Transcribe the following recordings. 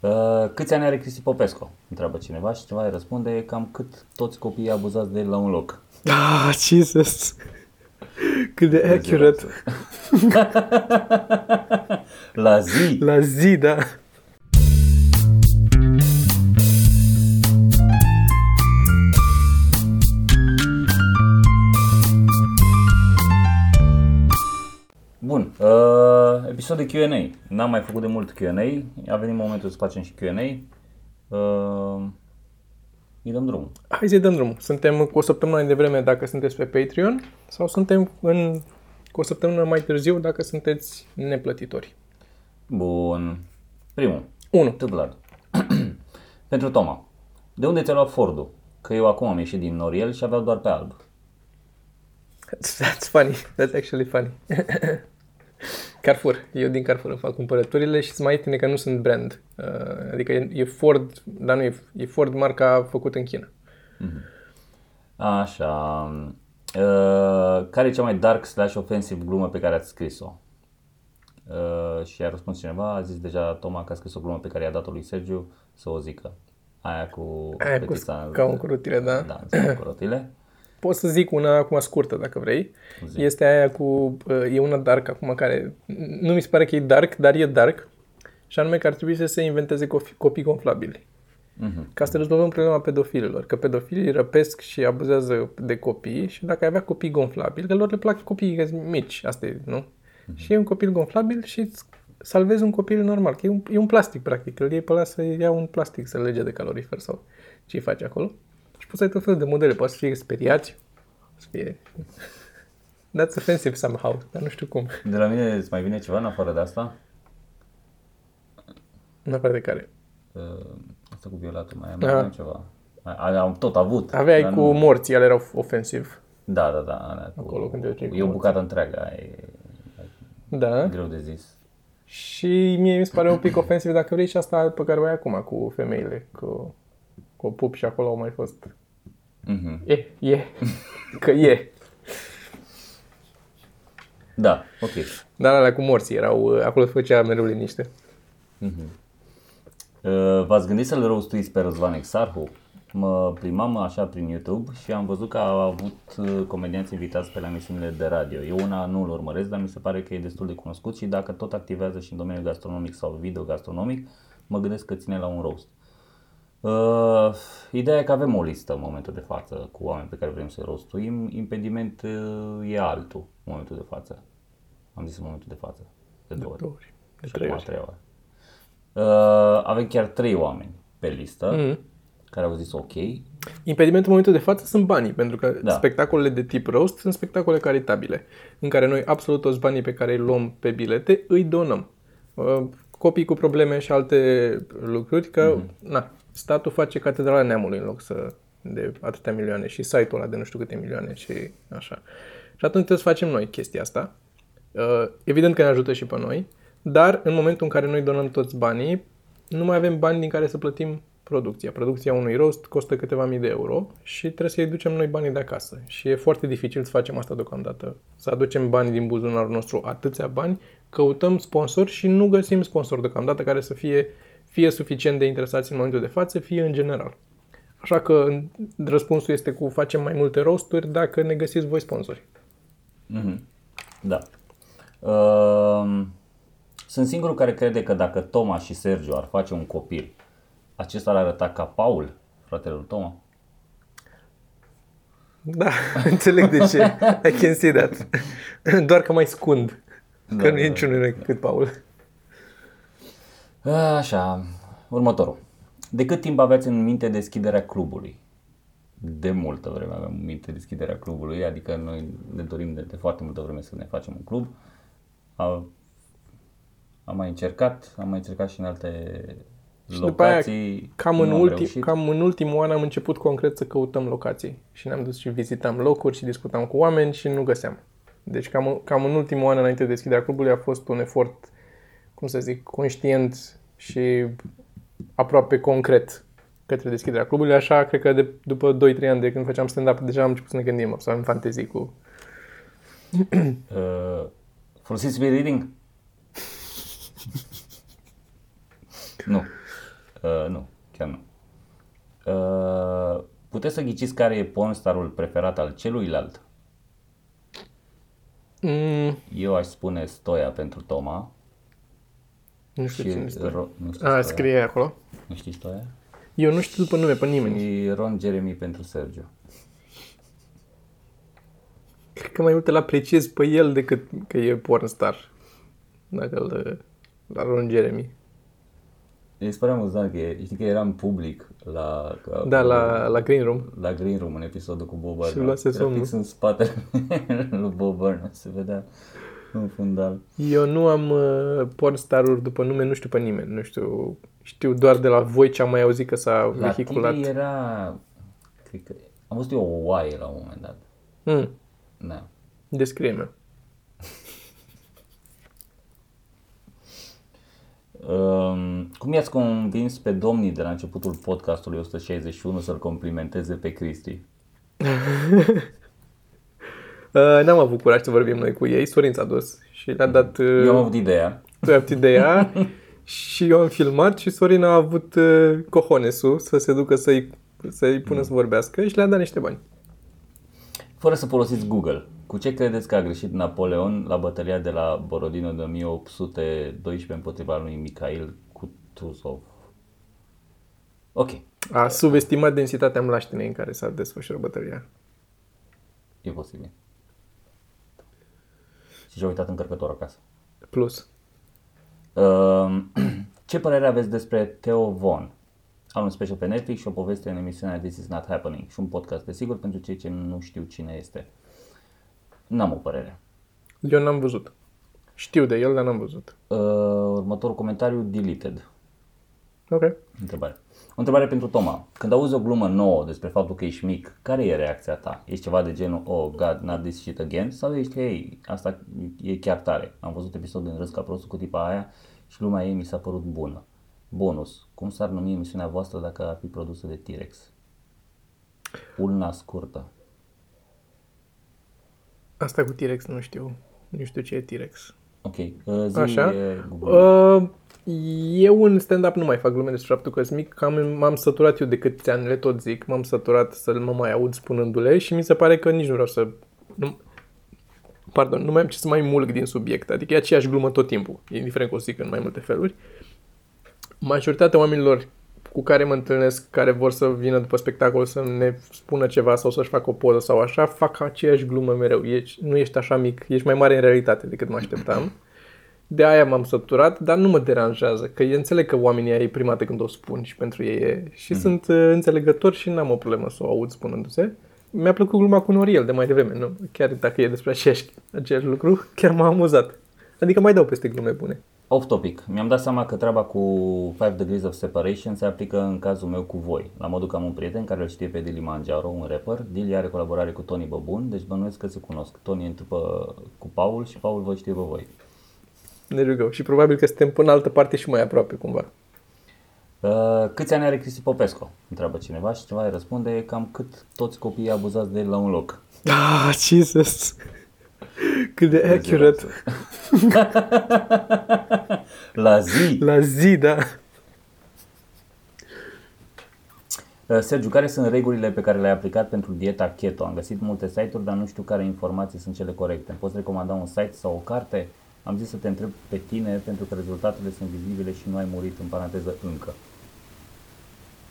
Uh, câți ani are Cristi Popescu? Întreabă cineva și cineva îi răspunde cam cât toți copiii abuzați de el la un loc. Ah, Jesus! Cât de accurate. la zi! La zi, da. Episod de Q&A. N-am mai făcut de mult Q&A, a venit momentul să facem și Q&A. Uh, îi dăm drumul. Hai să dăm drumul. Suntem cu o săptămână de vreme dacă sunteți pe Patreon sau suntem în, cu o săptămână mai târziu dacă sunteți neplătitori. Bun. Primul. 1. Tâblad. Pentru Toma. De unde ți-a luat Fordul? Că eu acum am ieșit din Noriel și aveau doar pe alb. That's, that's funny. That's actually funny. Carrefour. Eu din Carrefour îmi fac cumpărăturile și sunt mai ieftine că nu sunt brand. Uh, adică e, e Ford, dar nu e, e Ford marca făcută în China. Așa. Uh, care e cea mai dark slash offensive glumă pe care ați scris-o? Uh, și a răspuns cineva, a zis deja Toma că a scris o glumă pe care i-a dat-o lui Sergiu să o zică. Aia cu Aia cu fetița- scaun cu rotile, da? Da, scaun cu rotile. Pot să zic una acum scurtă, dacă vrei. Zi. Este aia cu... uh, E una dark acum care... Nu mi se pare că e dark, dar e dark. Și anume că ar trebui să se inventeze cofi- copii gonflabili. Mhm. Ca să rezolvăm problema pedofililor. Că pedofilii răpesc și abuzează de copii și dacă ai avea copii gonflabili, că lor le plac copiii mici, asta e, nu? Și e un copil gonflabil și îți salvezi un copil normal. Că e un, e un plastic, practic. Îl iei pe ăla să ia un plastic, să lege de calorifer sau ce îi faci acolo. Și poți să ai tot felul de modele. Poate să fie speriați, să fie... That's offensive somehow, dar nu știu cum. De la mine îți mai vine ceva în afară de asta? În afară de care. Uh, asta cu violatul mai am, Aha. mai am ceva. Mai- Am tot avut. Aveai dar cu nu- morții, ale erau ofensiv. Da, da, da. alea cu... Acolo când te duceai cu E o morții. bucată întreagă, e Da. greu de zis. Și mie mi se pare un pic ofensiv dacă vrei și asta pe care o ai acum cu femeile, cu, cu pup și acolo au mai fost. Mhm. E, e, că e. Da, ok. Dar alea cu morții erau, acolo se făcea mereu liniște. Uh, V-ați gândit să-l rostuiți pe Răzvan Exarhu? Mă plimbam așa prin YouTube și am văzut că au avut uh, comedianți invitați pe la emisiunile de radio. Eu una nu îl urmăresc, dar mi se pare că e destul de cunoscut și dacă tot activează și în domeniul gastronomic sau video gastronomic, mă gândesc că ține la un roast. Uh, ideea e că avem o listă în momentul de față cu oameni pe care vrem să-i rostuim. Impediment uh, e altul în momentul de față. Am zis în momentul de față. De două ori. Două ori. De Și trei acum ori. a treia oară. Uh, avem chiar trei oameni pe listă Mhm. care au zis ok. Impedimentul în momentul de față sunt banii, pentru că Da. spectacolele de tip roast sunt spectacole caritabile, în care noi absolut toți banii pe care îi luăm pe bilete îi donăm. Uh, Copii cu probleme și alte lucruri, că na, statul face catedrala neamului în loc să de atâtea milioane și site-ul ăla de nu știu câte milioane și așa. Și atunci trebuie să facem noi chestia asta. Uh, Evident că ne ajută și pe noi, dar în momentul în care noi donăm toți banii, nu mai avem bani din care să plătim producția. Producția unui roast costă câteva mii de euro și trebuie să-i ducem noi banii de acasă. Și e foarte dificil să facem asta deocamdată. Să aducem bani din buzunarul nostru, atâția bani, căutăm sponsori și nu găsim sponsori deocamdată care să fie fie suficient de interesați în momentul de față, fie în general. Așa că răspunsul este cu facem mai multe roasturi dacă ne găsiți voi sponsori. Mhm. Da. Uh, sunt singurul care crede că dacă Toma și Sergio ar face un copil, acesta ar arăta ca Paul, fratele lui Toma. Da, înțeleg de ce. I can see that. Doar că mai scund. Că Da, nu e da, niciunul cât Paul. Așa, următorul. De cât timp aveți în minte deschiderea clubului? De multă vreme avem în minte deschiderea clubului, adică noi ne dorim de, de foarte multă vreme să ne facem un club. A, am mai încercat, am mai încercat și în alte Și după aia, locații. cam în, nu am ultim, reușit. cam în ultimul an am început concret să căutăm locații. Și ne-am dus și vizitam locuri și discutam cu oameni și nu găseam. Deci cam, cam în ultimul an înainte de deschiderea clubului a fost un efort, cum să zic, conștient și aproape concret către deschiderea clubului. Așa, cred că de, după 2-3 ani de când făceam stand-up, deja am început să ne gândim, să avem fantezii cu... Uh, folosiți speed reading? nu. Uh, nu, chiar nu. Uh, puteți să ghiciți care e pornstarul preferat al celuilalt? Mm, Eu aș spune Stoia pentru Toma. Nu știu și cine este. Ro- nu știu A, Stoia. scrie acolo. Nu știi Stoia? Eu nu știu după nume pe nimeni. Și Ron Jeremy pentru Sergio. Cred că mai mult îl apreciez pe el decât că e pornstar. Dacă îl la Ron Jeremy. Mi se pare amuzant că e, știi că eram public la, ca, Da, la, la Green Room. la Green Room în episodul cu Bob Și Burnham. luase Era somnul. fix în spatele lui Bob Burnham, se vedea în fundal. Eu nu am uh, pornstaruri după nume, nu știu pe nimeni. Nu știu, știu doar de la voi ce am mai auzit că s-a La vehiculat. tine era, cred că, am văzut eu o oaie la un moment dat. Mm, Da. descrie-mi. Um, cum i-ați convins pe domnii de la începutul podcastului 161 să-l complimenteze pe Cristi? Uh, n-am avut curaj să vorbim noi cu ei. Sorin s-a dus și le-a dat... Uh, Eu am avut ideea. tu ai avut ideea și eu am filmat și Sorin a avut uh, cohonesul să se ducă să-i, să-i pună să vorbească și le-a dat niște bani. Fără să folosiți Google, cu ce credeți că a greșit Napoleon la bătălia de la Borodino de 1812 împotriva lui Mikhail Kutuzov? Ok, A subestimat densitatea mlaștinei în care s-a desfășurat bătălia. e posibil. Și și-a uitat încărcător acasă. Plus. Um, Ce părere aveți despre Theo Von? Am un special pe Netflix și o poveste în emisiunea This is not happening și un podcast, desigur, pentru cei ce nu știu cine este. N-am o părere. Eu n-am văzut. Știu de el, dar n-am văzut. Uh, următorul comentariu, deleted. Ok. Întrebare. O întrebare pentru Toma. Când auzi o glumă nouă despre faptul că ești mic, care e reacția ta? Ești ceva de genul, oh, God, not this shit again? Sau ești, hey, asta e chiar tare. Am văzut episodul din Râs ca prostul cu tipa aia și lumea ei mi s-a părut bună. Bonus. Cum s-ar numi emisiunea voastră dacă ar fi produsă de T-Rex? Ulna scurtă. Asta cu T-Rex nu știu. Nu știu ce e T-Rex. Ok. Uh, zi Așa. e Google. Uh, eu în stand-up nu mai fac glume despre faptul că sunt mic, că am, m-am săturat eu de câți ani le tot zic, m-am săturat să mă mai aud spunându-le și mi se pare că nici nu vreau să... Nu, pardon, nu mai am ce să mai mulg din subiect, adică e aceeași glumă tot timpul, indiferent că o zic în mai multe feluri. Majoritatea oamenilor cu care mă întâlnesc, care vor să vină după spectacol să ne spună ceva sau să-și facă o poză sau așa, fac aceeași glumă mereu. Ești, nu ești așa mic, ești mai mare în realitate decât mă așteptam. De aia m-am săturat, dar nu mă deranjează, că eu înțeleg că oamenii ai prima dată când o spun și pentru ei e... Și mm. sunt uh, înțelegători și n-am o problemă să o aud spunându-se. Mi-a plăcut gluma cu Noriel de mai devreme, nu? Chiar dacă e despre aceeași, același lucru, chiar m-a amuzat. Adică mai dau peste glume bune. Off topic. Mi-am dat seama că treaba cu 5 Degrees of Separation se aplică în cazul meu cu voi. La modul că am un prieten care îl știe pe Dili Mangiaro, un rapper. Dili are colaborare cu Tony Băbun, deci bănuiesc că se cunosc. Tony e în trupă cu Paul și Paul vă știe pe voi. There you go. Și probabil că suntem până altă parte și mai aproape cumva. Uh, câți ani are Cristi Popescu? Întreabă cineva și cineva îi răspunde cam cât toți copiii abuzați de el la un loc. Ah, Jesus! Cât de accurate. La zi! La zi, da. Uh, Sergiu, care sunt regulile pe care le-ai aplicat pentru dieta keto? Am găsit multe site-uri, dar nu știu care informații sunt cele corecte. Îmi poți recomanda un site sau o carte? Am zis să te întreb pe tine pentru că rezultatele sunt vizibile și nu ai murit în paranteză încă.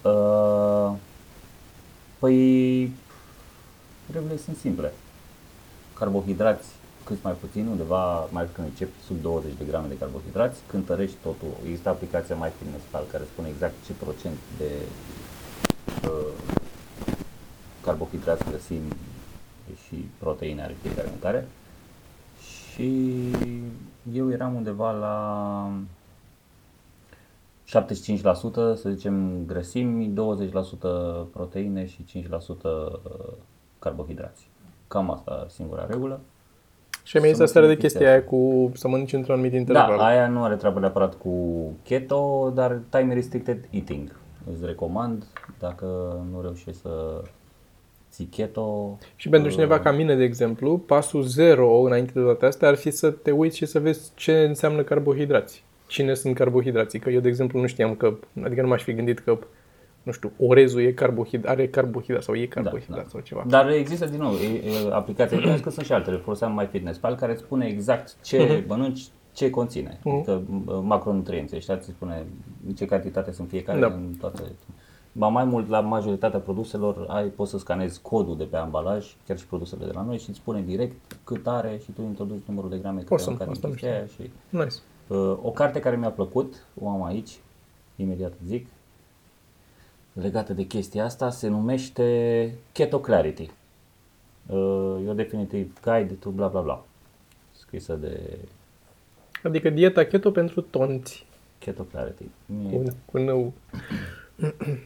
Uh, păi, regulile sunt simple. Carbohidrați cât mai puțin, undeva, mai ales când începi sub 20 de grame de carbohidrați, cântărești totul. Există aplicația MyFitnessPal care spune exact ce procent de uh, carbohidrați găsim și proteine are fiecare mâncare. Și eu eram undeva la 75%, să zicem, grăsimi, 20% proteine și 5% carbohidrați. Cam asta e singura regulă. Și mi-ai Să zis mă seara de beneficieze. chestia aia cu să mănânci într-un anumit interval. Da, aia nu are treabă neapărat cu keto, dar time restricted eating. Îți recomand dacă nu reușești să ții keto. Și pentru cineva ca mine, de exemplu, pasul zero înainte de toate astea ar fi să te uiți și să vezi ce înseamnă carbohidrați. cine sunt carbohidrații. Că eu, de exemplu, nu știam că, adică nu m-aș fi gândit că, nu știu, orezul e carbohid, are carbohidrat sau e carbohidrat da. sau ceva. Dar există din nou e, e, aplicații, cred că sunt și altele, foloseam MyFitnessPal care îți spune exact ce mănânci, ce conține, adică m- macronutrienți, ăștia îți spune în ce cantitate sunt fiecare Da. în toate. Ba mai mult, la majoritatea produselor ai, poți să scanezi codul de pe ambalaj, chiar și produsele de la noi și îți spune direct cât are și tu introduci numărul de grame cât Awesome, care asta nu chestia aia și Nice. Uh, o carte care mi-a plăcut, o am aici, imediat zic, legată de chestia asta, se numește Keto Clarity. Uh, e o definitiv guide to bla bla bla. Scrisă de Adică dieta keto pentru tonți. Keto Clarity. Mie- Cu, cu nou.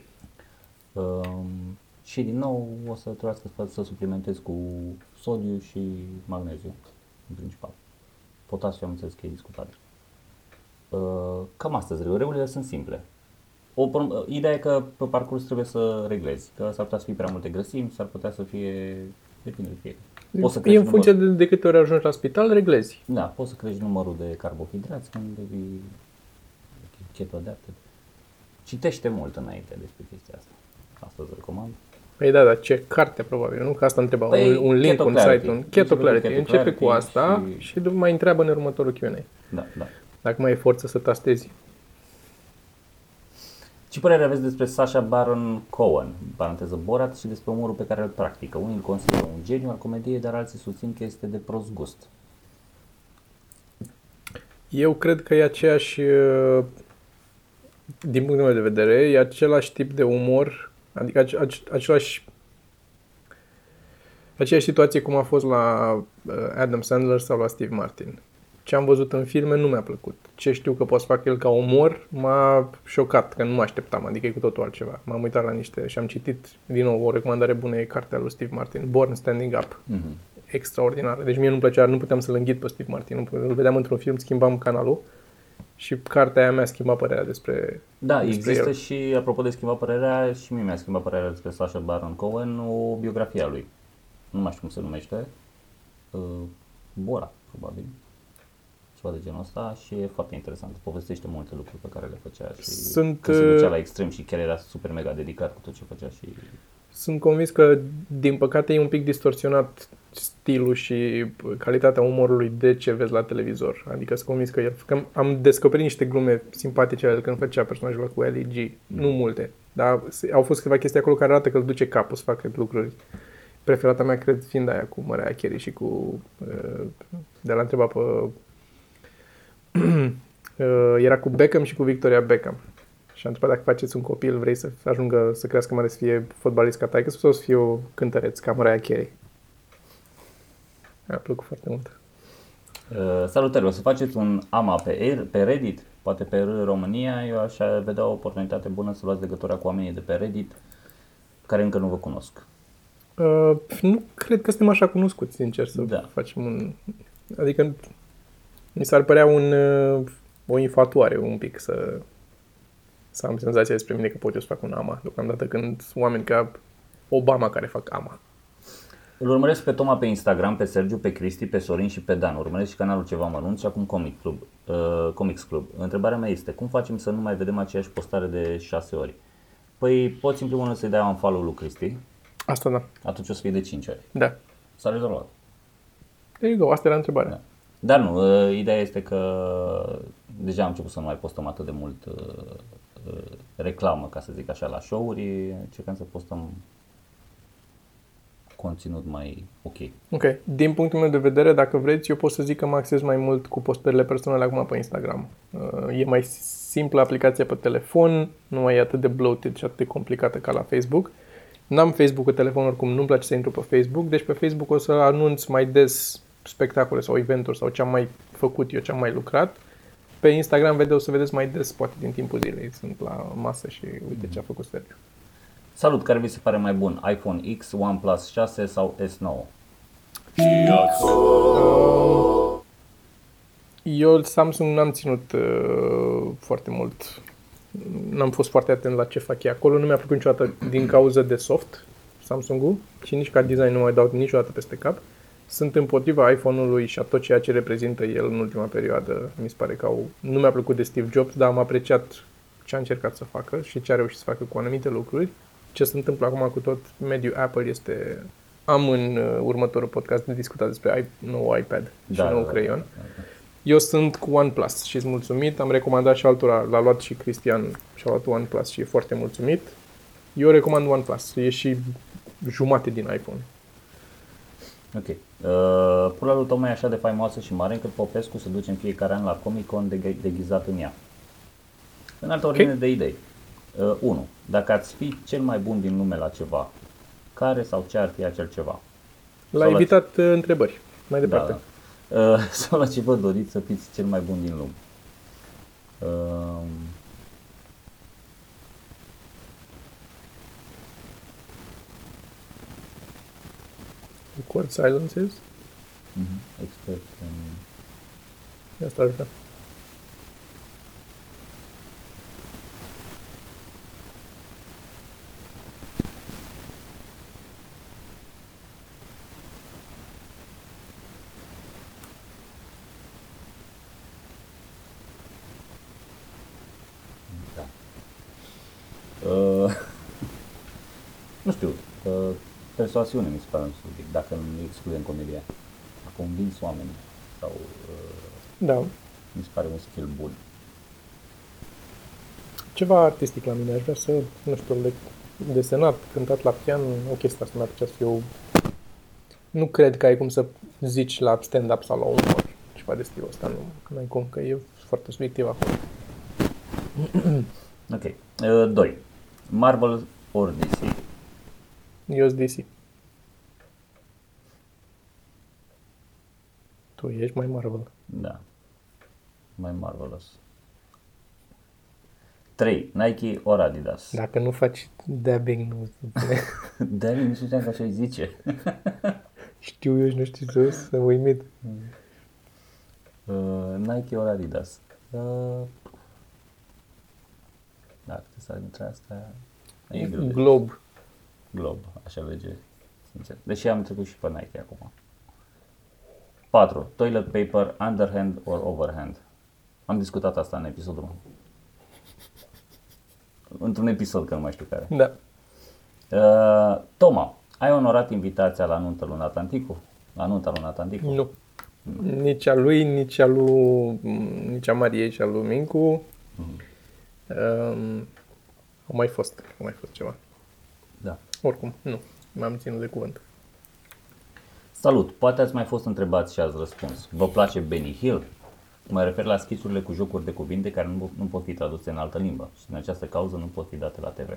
Um, și din nou o să trebuiască să, să suplimentez cu sodiu și magneziu, în principal. Potasiu am înțeles că e discutabil. Uh, cam asta zic, regulile sunt simple. O, pro- ideea e că pe parcurs trebuie să reglezi, că s-ar putea să fie prea multe grăsimi, s-ar putea să fie, depinde de fiecare. Poți să E crești în funcție de, de câte ori ajungi la spital, reglezi. da, poți să crești numărul de carbohidrați când devii keto adapted. Citește mult înainte despre chestia asta. Asta îți recomand. Păi da, dar ce carte probabil, nu? Că asta întreba, Păi, un, un link, Keto un Clarity. site, un Începe Keto cu Clarity. Keto Începe cu Clarity asta și- și, după mai întreabă în următorul Q&A. Da, da. Dacă mai e forță să tastezi. Ce părere aveți despre Sasha Baron Cohen, paranteză Borat, și despre umorul pe care îl practică? Unii îl consideră un geniu al comediei, dar alții susțin că este de prost gust. Eu cred că e aceeași, uh, din punctul meu de vedere, e același tip de umor, adică ace- ace- același aceeași situație cum a fost la uh, Adam Sandler sau la Steve Martin. Ce am văzut în filme nu mi-a plăcut. Ce știu că poate să fac el ca umor m-a șocat, că nu mă așteptam, adică e cu totul altceva. M-am uitat la niște și am citit, din nou, o recomandare bună e cartea lui Steve Martin, Born Standing Up Mm-hmm. extraordinară. Deci mie nu-mi plăcea, nu puteam să-l înghit pe Steve Martin. Nu puteam, îl vedeam într-un film, schimbam canalul și cartea aia mi-a schimbat părerea despre... Da, despre există el. și, apropo de schimba părerea, și mie mi-a schimbat părerea despre Sasha Baron Cohen, o biografie a lui. Nu mai știu cum se numește. Uh, Bora, probabil. Ceva de genul ăsta și e foarte interesant. Povestește multe lucruri pe care le făcea și Sunt, că se ducea uh, la extrem și chiar era super mega dedicat cu tot ce făcea și Sunt convins că, din păcate, e un pic distorsionat stilul și calitatea umorului de ce vezi la televizor. Adică sunt convins că, el, că am descoperit niște glume simpatice ale când făcea personajul cu Ellie G. Nu multe, dar se- au fost câteva chestii acolo care arată că îl duce capul să facă lucruri. Preferata mea, cred, fiind aia cu Mariah Carey și cu... uh, De la întreba pe... uh, Era cu Beckham și cu Victoria Beckham. Și am întrebat dacă faceți un copil, vrei să ajungă să crească mare să fie fotbalist ca taică sau să fie o cântăreț ca Mariah Carey. Mi-a plăcut foarte mult. Uh, salutări, o să faceți un AMA pe, R- pe Reddit, poate pe R România, eu aș vedea o oportunitate bună să luați legătura cu oamenii de pe Reddit care încă nu vă cunosc. Uh, nu cred că suntem așa cunoscuți, sincer, să Da. facem un... Adică mi s-ar părea un, uh, o infatuare un pic să, să am senzația despre mine că pot eu să fac un AMA, deocamdată când sunt oameni ca Obama care fac AMA. Îl urmăresc pe Toma pe Instagram, pe Sergiu, pe Cristi, pe Sorin și pe Dan. Urmăresc și canalul Ceva Mărunt și acum Comic Club. Uh, Comics Club. Întrebarea mea este, cum facem să nu mai vedem aceeași postare de 6 ori? Păi poți în primul rând să-i dai un follow lui Cristi, Asta da. atunci o să fie de 5 ori. Da. S-a rezolvat. There you go, asta era întrebarea. Da. Dar nu, uh, ideea este că deja am început să nu mai postăm atât de mult uh, uh, reclamă, ca să zic așa, la show-uri. Încercăm să postăm conținut mai ok. Ok. Din punctul meu de vedere, dacă vreți, eu pot să zic că mă acces mai mult cu postările personale acum pe Instagram. Uh, E mai simplă aplicația pe telefon, nu mai e atât de bloated și atât de complicată ca la Facebook. N-am Facebook pe telefon, oricum nu-mi place să intru pe Facebook, deci pe Facebook o să anunț mai des spectacole sau eventuri sau ce am mai făcut eu, ce am mai lucrat. Pe Instagram vede, o să vedeți mai des, poate din timpul zilei, sunt la masă și uite ce a făcut Sergiu. Salut, care vi se pare mai bun? iPhone X, OnePlus 6 sau S9? Eu Samsung n-am ținut uh, foarte mult. N-am fost foarte atent la ce fac ei acolo. Nu mi-a plăcut niciodată din cauza de soft Samsung-ul și nici ca design nu mai dau niciodată peste cap. Sunt împotriva iPhone-ului și a tot ceea ce reprezintă el în ultima perioadă. Mi se pare că au, nu mi-a plăcut de Steve Jobs, dar am apreciat ce a încercat să facă și ce a reușit să facă cu anumite lucruri. Ce se întâmplă acum cu tot mediul Apple este... Am în uh, următorul podcast de discutat despre i- nou iPad și Da, nou da, da, creion. da, da. Eu sunt cu OnePlus și sunt mulțumit. Am recomandat și altora, l-a luat și Cristian și a luat OnePlus și e foarte mulțumit. Eu recomand OnePlus. E și jumate din iPhone. Ok. Uh, pula lui Toma e așa de faimoasă și mare încât Popescu se duce în fiecare an la Comic Con de, deghizat în ea. În altă ordine de idei. 1. Uh, dacă ați fi cel mai bun din lume la ceva, care sau ce ar fi acel ceva? L-a Sau la- invitat uh, întrebări. Mai departe. Da, da. Uh, sau la ce vă doriți să fiți cel mai bun din lume? Uh, Record silences. mhm, expert în... Asta ar vrea. Da. Uh, nu știu, uh, persoasiune mi se pare un subiect, dacă nu excludem comedia. A convins oameni sau uh, Da. mi se pare un skill bun. Ceva artistic la mine. Aș vrea să, nu știu, le desenat, cântat la pian, o chestie asta mi-ar plăcea să fiu... Nu cred că ai cum să zici la stand-up sau la umor ceva de stilul ăsta. Nu ai cum, că e foarte subiectiv acolo. Ok. Uh, 2. Marvel ori DC? Eu sunt DC. Tu ești mai Marvel. Da. Mai marvelous. 3. Nike ori Adidas? Dacă nu faci dabbing, nu De nu știam că așa îi zice. știu eu și nu știu să, să uimit. Uh, Nike ori Adidas? Uh, dacă te să dintre astea, e greu de Glob. glob, așa lege, sincer. Deși am trecut și pe Nike acum. 4. Toilet paper, underhand or overhand? Am discutat asta în episodul 1. Într-un episod, că nu mai știu care. Da. Uh, Toma, ai onorat invitația la nuntă lui Atlanticu? La nunta lui Atlanticu? Nu. Nici a lui, nici a lui, nici a Mariei și a lui Mincu. Um, au mai fost, au mai fost ceva. Da. Oricum, nu. M-am ținut de cuvânt. Salut, poate ați mai fost întrebați și ați răspuns. Vă place Benny Hill? Mă refer la schisurile cu jocuri de cuvinte care nu, nu pot fi traduse în altă limbă și din această cauză nu pot fi date la TV.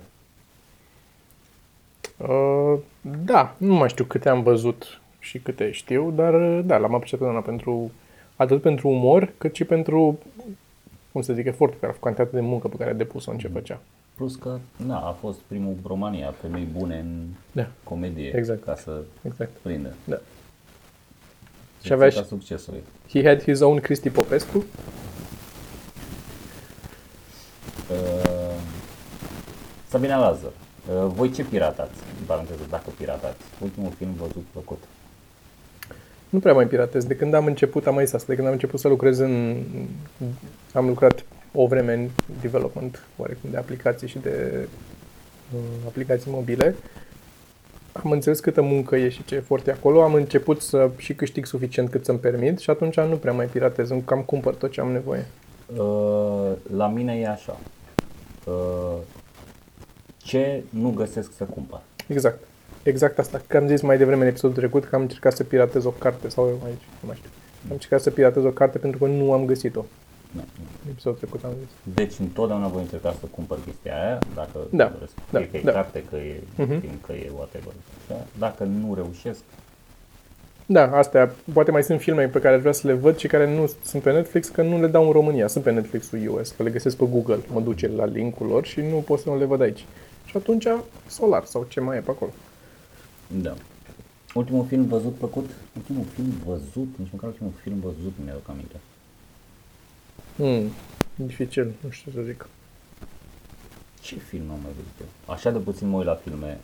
Uh, da, nu mai știu câte am văzut și câte știu, dar uh, da, l-am apreciat întotdeauna pentru, atât pentru umor, cât și pentru, cum să zic, efortul care a făcut, cantitatea de muncă pe care a depus-o în ce făcea. Plus că, na, a fost primul România, femei bune în Da, comedie, Exact. ca să exact. prindă. Da. Și avea și- Rețeta succesului. He had his own Cristi Popescu. Uh, Sabina Lazar, uh, voi ce piratați? În paranteză, dacă piratați. Ultimul film văzut plăcut. Nu prea mai piratez. De când am început, am mai zis asta, de când am început să lucrez în... Am lucrat o vreme în development, oarecum, de aplicații și de uh, aplicații mobile. Am înțeles câtă muncă e și ce efort e acolo. Am început să și câștig suficient cât să-mi permit și atunci nu prea mai piratez. Îmi cam cumpăr tot ce am nevoie. Uh, la mine e așa. Uh, ce nu găsesc să cumpăr? Exact. Exact asta. Că am zis mai devreme în episodul trecut că am încercat să piratez o carte sau eu aici, nu mai știu. Am încercat să piratez o carte pentru că nu am găsit-o. Nu. În episodul trecut am zis. Deci întotdeauna voi încerca să cumpăr chestia aia, dacă Da, doresc. da, Fie că e da. carte, că e Mhm. film, că e whatever. Așa. Dacă nu reușesc, Da, astea, poate mai sunt filme pe care aș vrea să le văd și care nu sunt pe Netflix, că nu le dau în România, sunt pe Netflix-ul US, că le găsesc pe Google, mă duce la linkul lor și nu pot să nu le văd aici. Și atunci Solar sau ce mai e pe acolo. da. Ultimul film văzut plăcut? Ultimul film văzut? Nici măcar ultimul film văzut nu mi-aduc aminte. Hmm, dificil, nu știu ce să zic. Ce film am mai văzut eu? Așa de puțin mă uit la filme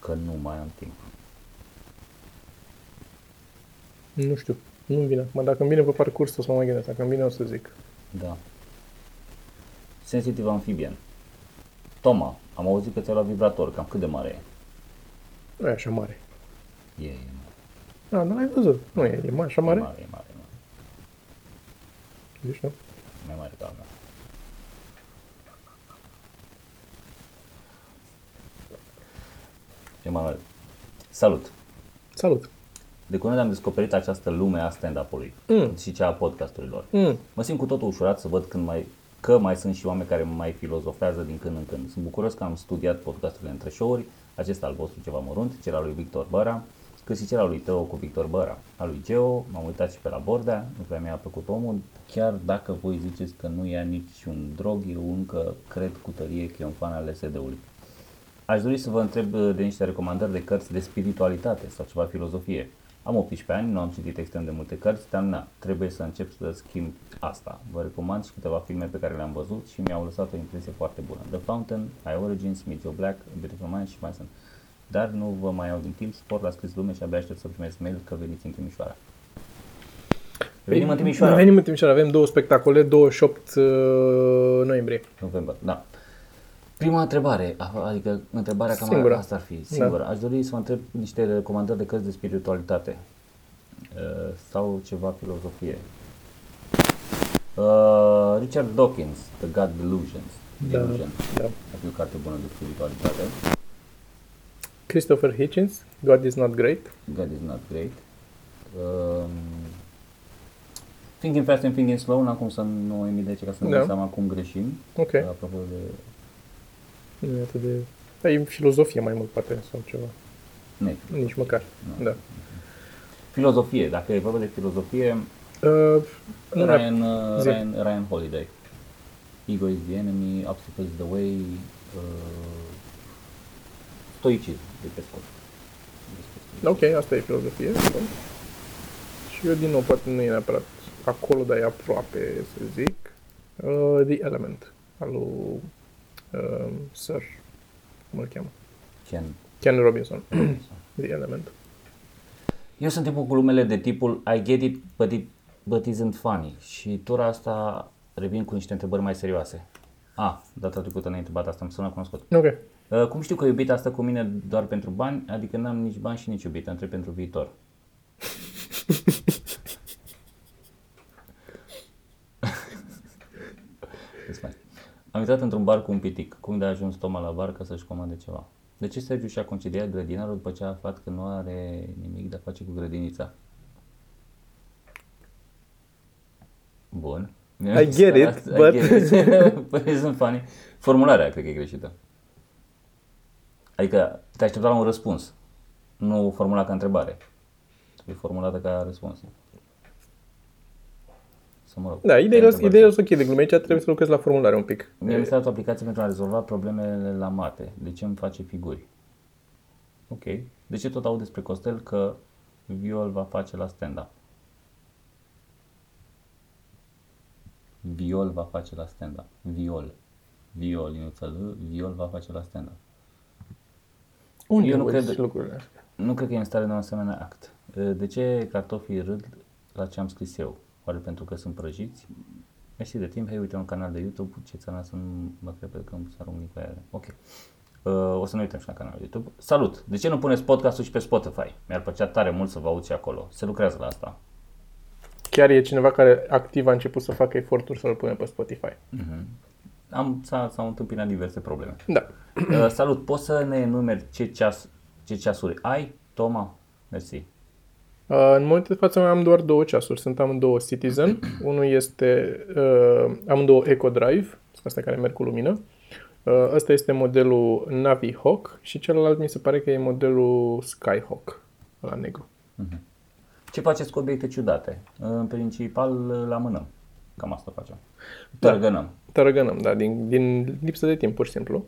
că nu mai am timp. Nu știu. Nu-mi vine. Mă, dacă îmi vine pe parcurs o să mă mai gândesc. Dacă îmi vine o să zic. Da. Sensitiv amphibian. Toma, am auzit că ți-a luat vibrator, cam cât de mare e? Nu e așa mare. E, e Da, dar l-ai văzut. Nu e, e mai așa mare. mare, e mare, e mare. Deci, nu. Mai mare ca al meu. Emanuel, salut! Salut. De când am descoperit această lume a stand-up-ului Mm. și cea a podcasturilor, Mm. mă simt cu totul ușurat să văd când mai, că mai sunt și oameni care mai filozofează din când în când. Sunt bucuros că am studiat podcasturile între show-uri, acesta al vostru ceva mărunt, cel al lui Victor Băra, cât și cel al lui Teo cu Victor Băra, al lui Geo, m-am uitat și pe la Bordea, nu prea mi-a plăcut omul, chiar dacă voi ziceți că nu ia niciun drog, eu încă cred cu tărie că e un fan al LSD-ului. Aș dori să vă întreb uh, de niște recomandări de cărți de spiritualitate sau ceva filozofie. Am 18 ani, nu am citit extrem de multe cărți, dar na, trebuie să încep să schimb asta. Vă recomand și câteva filme pe care le-am văzut și mi-au lăsat o impresie foarte bună. The Fountain, High Origins, Meet Joe Black, A Beautiful Mind și mai sunt. Dar nu vă mai iau din timp, sport la scris lume și abia aștept să primesc mail că veniți în Timișoara. Venim în Timișoara. Venim în Timișoara. Avem două spectacole, 28 uh, noiembrie. November, da. Prima întrebare, a- adică întrebarea cam Singura. asta ar fi, singura. Aș dori să vă întreb niște recomandări de cărți de spiritualitate uh, sau ceva filozofie. Uh, Richard Dawkins, The God Delusions. Da, Delusion. da. Ar fi o carte bună de spiritualitate. Christopher Hitchens, God is not great. God is not great. Um, Thinking Fast and Thinking Slow, n-am cum să nu am idee ca să ne Da. dăm seama cum greșim. Ok. Apropo de... Nu e atât de... Da, e filozofie mai mult, poate, sau ceva. Ne, Nici măcar. Nu. Da. Filozofie, dacă e vorba de filozofie, Uh, nu ne- Ryan, uh, zi. Ryan, Ryan Holiday. Ego is the enemy, obstacle is the way, uh, stoicism, de pe scurt. Ok, asta e filozofie. Bun. Și eu, din nou, poate nu e neapărat acolo, dar e aproape, să zic. Uh, The Element, al lui uh, Sir, cum îl cheamă? Ken. Ken Robinson. The Element. Eu sunt tipul cu lumele de tipul I get it, but it but isn't funny. Și tura asta revin cu niște întrebări mai serioase. A, data trecută ne-ai întrebat asta, îmi sună cunoscut. Ok. Uh, cum știu că iubita asta cu mine doar pentru bani, adică n-am nici bani și nici iubită, întreb pentru viitor. Îți faci. Am intrat într-un bar cu un pitic. Cum de a ajuns Toma la bar ca să-și comande ceva? De ce Sergiu și-a concediat grădinarul după ce a aflat că nu are nimic de a face cu grădinița? Bun. I get it, I but- get it. Păi sunt funny. Formularea cred că e greșită. Adică te aștepta la un răspuns, nu formula ca întrebare. Trebuie formulată ca răspuns. Să mă rog. Da, ideile, Ai întrebat. ideile sunt ok de glume. Aici trebuie să lucrezi la formulare un pic. Mie mi s-a dat o aplicație pentru a rezolva problemele la mate. De ce îmi face figuri? Ok. De ce tot aud despre Costel că Viol va face la stand-up? Viol va face la stand-up. Viol. Viol, inuță L, Viol va face la stand-up. Unde Eu nu auzi cred- lucrurile astea? Nu cred că e în stare de un asemenea act. De ce cartofii râd la ce am scris eu? Oare pentru că sunt prăjiți? Mersi de timp, hei, uite un canal de YouTube, ce țara să nu mă cred pe câmp, să arunc cu aia. Ok. Uh, o să ne uităm și la canalul de YouTube. Salut! De ce nu puneți podcastul și pe Spotify? Mi-ar plăcea tare mult să vă aud și acolo. Se lucrează la asta. Chiar e cineva care activ a început să facă eforturi să-l pune pe Spotify. Am, s-a, s-au întâmpinat diverse probleme. Da. Uh, salut! Poți să ne enumeri ce, ceas, ce ceasuri ai? Toma? Mersi. Uh, în momentul de față mai am doar două ceasuri. Sunt amândouă Citizen. Unul este uh, amândouă Eco Drive, astea care merg cu lumină. Uh, ăsta este modelul Navi Hawk și celălalt mi se pare că e modelul Skyhawk la negru. Ce faceți cu obiecte ciudate? În principal la mână. Cam asta facem. Da. Tărgănăm. Tărăgănăm, da, din, din lipsă de timp, pur și simplu.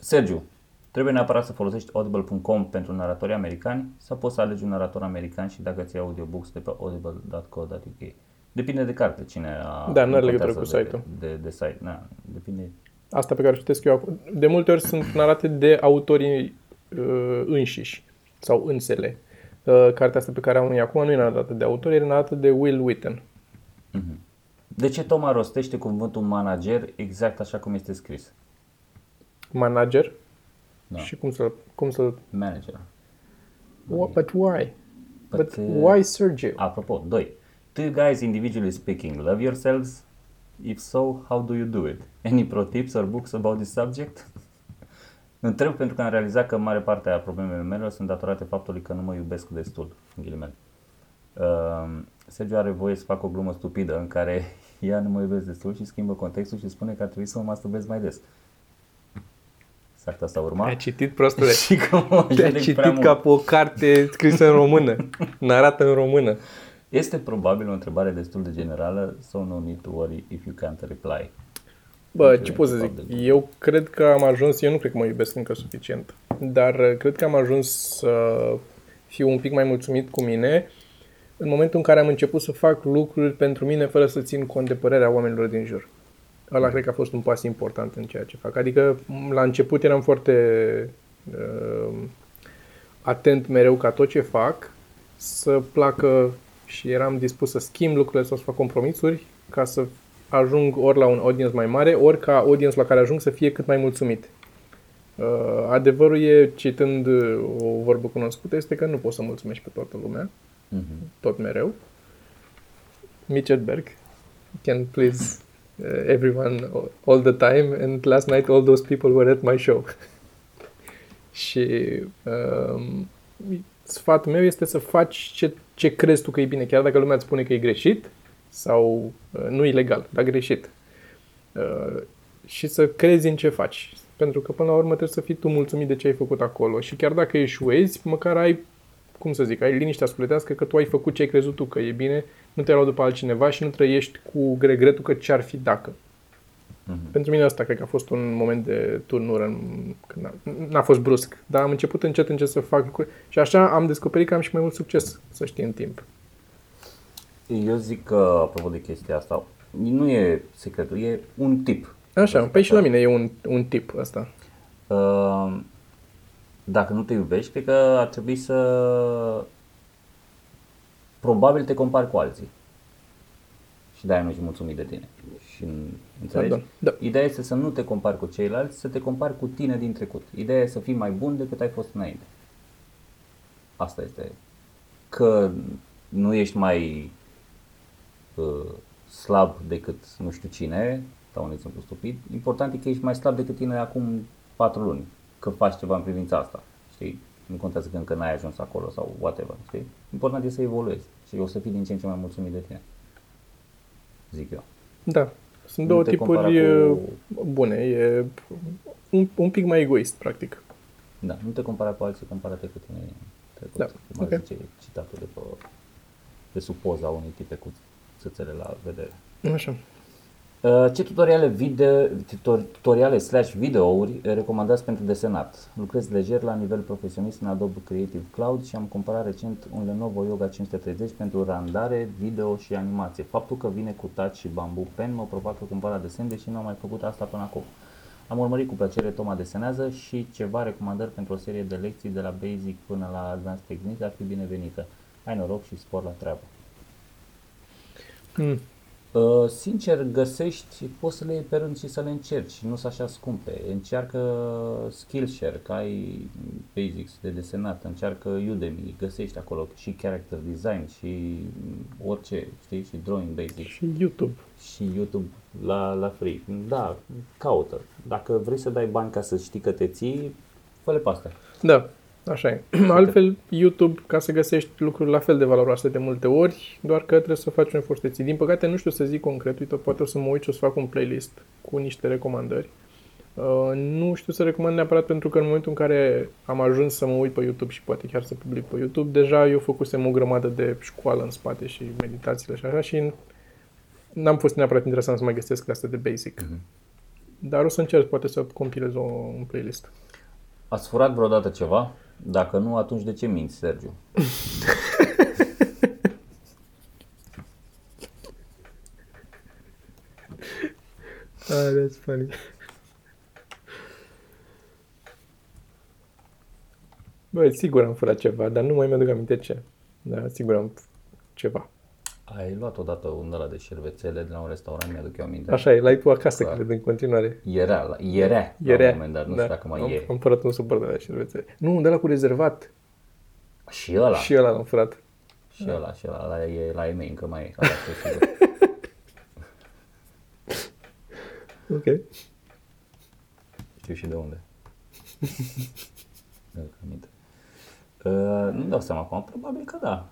Sergiu, trebuie neapărat să folosești audible.com pentru naratori americani sau poți să alegi un narator american și dacă ți audiobooks de pe audible.co.uk. Depinde de carte, cine a... Da, nu are nu legătură contează cu de, site-ul. De, de, site, na, depinde. Asta pe care o citesc eu acum. De multe ori sunt narate de autorii uh, înșiși sau însele. Uh, cartea asta pe care am acum nu e narrată de autor, e narrată de Will Witten. De ce Toma rostește cuvântul manager exact așa cum este scris? Manager. Da. Și cum să cum să Manager. What, but why? But, But, uh, why Sergio? Apropo, 2. Do you guys individually speaking love yourselves? If so, how do you do it? Any pro tips or books about this subject? Întreb pentru că am realizat că mare parte a problemelor mele sunt datorate faptului că nu mă iubesc destul, în ghilimele. Uh, Sergio are voie să facă o glumă stupidă în care ea nu mă iubesc destul și schimbă contextul și spune că ar trebui să mă masturbez mai des. Exact asta urma. Ai citit prostule. și că mă Te-ai judec citit prea mult. ca pe o carte scrisă în română. Narată în română. Este probabil o întrebare destul de generală, so no need to worry if you can't reply. Bă, Ok, ce pot să zic? probabil. Eu cred că am ajuns, eu nu cred că mă iubesc încă suficient, dar uh, cred că am ajuns să fiu un pic mai mulțumit cu mine în momentul în care am început să fac lucruri pentru mine fără să țin cont de părerea oamenilor din jur. Ăla cred că a fost un pas important în ceea ce fac. Adică m, la început eram foarte uh, atent mereu ca tot ce fac să placă și eram dispus să schimb lucrurile sau să fac compromisuri ca să ajung ori la un audience mai mare, ori ca audience la care ajung să fie cât mai mulțumit. Uh, adevărul e, citând uh, o vorbă cunoscută, este că nu poți să mulțumești pe toată lumea, Mhm. tot mereu. Mitch Hedberg can please uh, everyone all the time and last night all those people were at my show. și um, sfatul meu este să faci ce, ce crezi tu că e bine, chiar dacă lumea îți spune că e greșit sau uh, nu ilegal, dar greșit. Uh, și să crezi în ce faci. Pentru că până la urmă trebuie să fii tu mulțumit de ce ai făcut acolo. Și chiar dacă eșuezi, măcar ai, cum să zic, ai liniștea sufletească că tu ai făcut ce ai crezut tu că e bine, nu te-ai luat după altcineva și nu trăiești cu regretul că ce-ar fi dacă. Mhm. Pentru mine asta cred că a fost un moment de turnură, în, când a, n-a fost brusc, dar am început încet încet să fac lucruri și așa am descoperit că am și mai mult succes, să știi, în timp. Eu zic că, apropo de chestia asta, nu e secretul, e un tip. Așa, păi și la mine e un, un tip ăsta. Uh, Dacă nu te iubești, cred că ar trebui să... Probabil te compari cu alții. Și de-aia nu ești mulțumit de tine. Și înțelegi? Pardon. Da. Ideea este să nu te compari cu ceilalți, să te compari cu tine din trecut. Ideea este să fii mai bun decât ai fost înainte. Asta este. Că nu ești mai uh, slab decât nu știu cine, sau un exemplu stupid, important e că ești mai slab decât tine acum patru luni, că faci ceva în privința asta, știi? Nu contează că încă n-ai ajuns acolo sau whatever, știi? Important e să evoluezi și o să fii din ce în ce mai mulțumit de tine. Zic eu. Da. Sunt Nu două te compara tipuri cu- cu... bune. E un, un pic mai egoist, practic. Da, nu te compara cu alții, compara-te cu tine în trecut. Da, Cum ar ok. zice citatul de pe, de sub poza unui tipe cuț țâțele la vedere. Așa. Uh, Ce tutoriale video, tutor- tutoriale slash videouri uh, recomandați pentru desenat? Lucrez lejer la nivel profesionist în Adobe Creative Cloud și am cumpărat recent un Lenovo Yoga 530 pentru randare, video și animație. Faptul că vine cu touch și bamboo pen mă provoacă cumpăra desen, deși nu am mai făcut asta până acum. Am urmărit cu plăcere Toma desenează și ceva recomandări pentru o serie de lecții de la basic până la advanced technique ar fi binevenită. Ai noroc și spor la treabă. Mm. Uh, sincer, găsești, poți să le iei pe rând și să le încerci, nu sunt așa scumpe. Încearcă Skillshare, că ai basics de desenat, încearcă Udemy, găsești acolo și character design și orice, știi, și drawing basics Și YouTube. și YouTube la, la free. Da, caută. Dacă vrei să dai bani ca să știi că te ții, fă-le pe astea. Da, așa e. Altfel, YouTube, ca să găsești lucruri la fel de valoroase de multe ori, doar că trebuie să faci un efort să ții. Din păcate, nu știu să zic concret, uite, poate o să mă uit și o să fac un playlist cu niște recomandări. Uh, nu știu să recomand neapărat pentru că în momentul în care am ajuns să mă uit pe YouTube și poate chiar să public pe YouTube, deja eu făcusem o grămadă de școală în spate și meditațiile și așa și n-am fost neapărat interesant să mai găsesc astea de basic. Dar o să încerc poate să compilez o, un playlist. Ați furat vreodată ceva? Dacă nu, atunci de ce minți, Sergiu? Ah, that's funny. Bă, sigur am furat ceva, dar nu mai mi-aduc aminte ce. Da, sigur am ceva. Ai luat odată un ăla de șervețele de la un restaurant, mi-aduc eu aminte. Așa e, l-ai tu acasă, cred, în continuare. Era, la- era, la Era, un moment dat, nu da. știu dacă mai am, e. Am furat un supăr de la șervețele. Nu, de la cu rezervat. Și ăla, și, Și ăla l-am furat. și ăla, și ăla, la, e, la ei mei încă mai e, ăla știu sigur. Ok. Știu și de unde. Mi-aduc aminte. Uh, nu dau seama acum, probabil că da.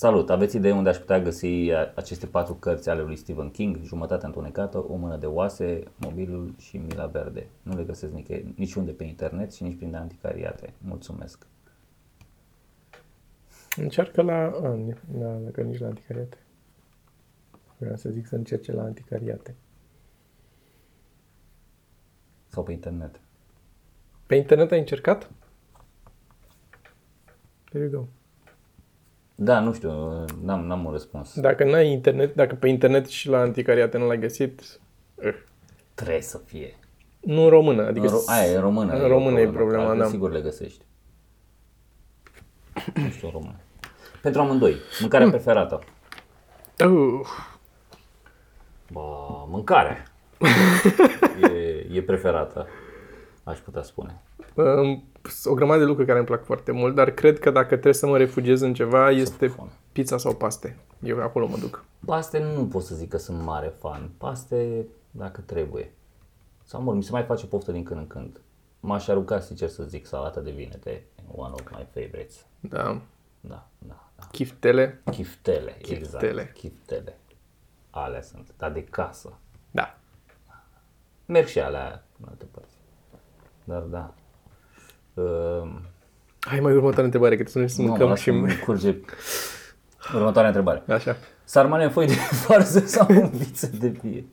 Salut! Aveți idee unde aș putea găsi a- aceste patru cărți ale lui Stephen King? Jumătate întunecată, O mână de oase, Mobilul și Mila Verde. Nu le găsesc nicăieri, niciunde pe internet și nici prin anticariate. Mulțumesc! Încearcă la... A, ni- da, dacă nici la anticariate. Vreau să zic să încerce la anticariate. Sau pe internet. Pe internet ai încercat? There you go. Da, nu știu, n-am, n-am un răspuns. Dacă n-ai internet, dacă pe internet și la anticariate nu l-ai găsit, eh, Trebuie să fie. nu în română, adică În ro- aia e în română. în o română e problemă, problema, altfel da. Sigur le găsești. Nu știu în română. Pentru amândoi, mâncarea preferată. Uh, Bă, mâncarea. e, e preferată, aș putea spune. um, o grămadă de lucruri care îmi plac foarte mult, dar cred că dacă trebuie să mă refugiez în ceva, este fun. pizza sau paste. Eu acolo mă duc. Paste nu pot să zic că sunt mare fan. Paste dacă trebuie. Sau mă, mi se mai face poftă din când în când. M-aș arunca, sincer să zic, salata de vinete. One of my favorites. Da. Da, da, da. Chiftele. Chiftele, Chiftele. exact. Chiftele. Alea sunt, dar de casă. Da. Merg și alea în alte părți. Dar da. Uh, Hai mai următoarea întrebare, că trebuie să nu, mâncăm mă și... și curge. Următoarea întrebare. Așa. Sarmale în foi de varză sau în viță de vie?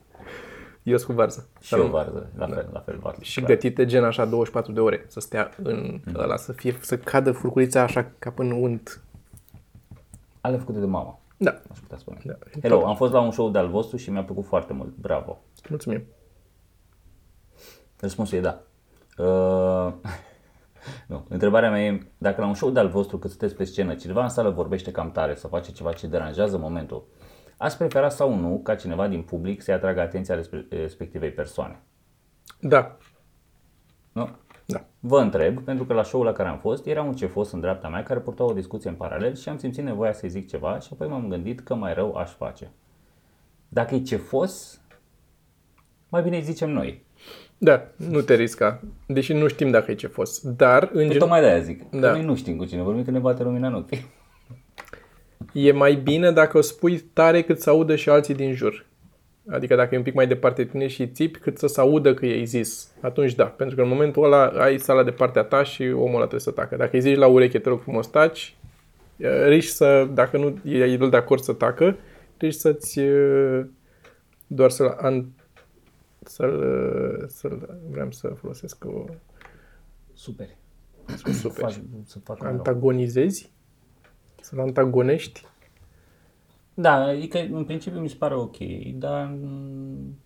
Eu sunt cu varză. Și o varză, la fel, la fel varză. Și gătite gen așa 24 de ore, să stea în Mhm. ăla, să fie, să cadă furculița așa ca până unt. Ale făcute de mama, Da. aș putea spune. Da. Hello, am fost la un show de-al vostru și mi-a plăcut foarte mult. Bravo. Mulțumim. Răspunsul e da. Uh, nu. Întrebarea mea e, dacă la un show de-al vostru, când sunteți pe scenă, cineva în sală vorbește cam tare sau face ceva ce deranjează momentul, ați prefera sau nu ca cineva din public să-i atragă atenția respe- respectivei persoane? Da. Nu? Da. Vă întreb, pentru că la show-ul la care am fost, era un cefos în dreapta mea care purta o discuție în paralel și am simțit nevoia să-i zic ceva și apoi m-am gândit că mai rău aș face. Dacă e cefos, mai bine îi zicem noi. Da, nu te risca. Deși nu știm dacă e ce fost. Dar, în Păi gen... tocmai de-aia zic. Da. Da. Noi nu știm cu cine vorbim, că ne bate lumina în ochi. e mai bine dacă o spui tare cât să audă și alții din jur. Adică dacă e un pic mai departe de tine și îi țipi, cât să se audă că i-ai zis. Atunci da. Pentru că în momentul ăla ai sala de partea ta și omul ăla trebuie să tacă. Dacă îi zici la ureche, te rog frumos taci, riști să, dacă nu e el de acord să tacă, riști să-ți uh, doar să-l, an, să-l, uh, să-l vreau să folosesc o Super. super. Faci, să fac mai rău. Antagonizezi? Să-l antagonești? Da, adică în principiu mi se pare ok, dar mm,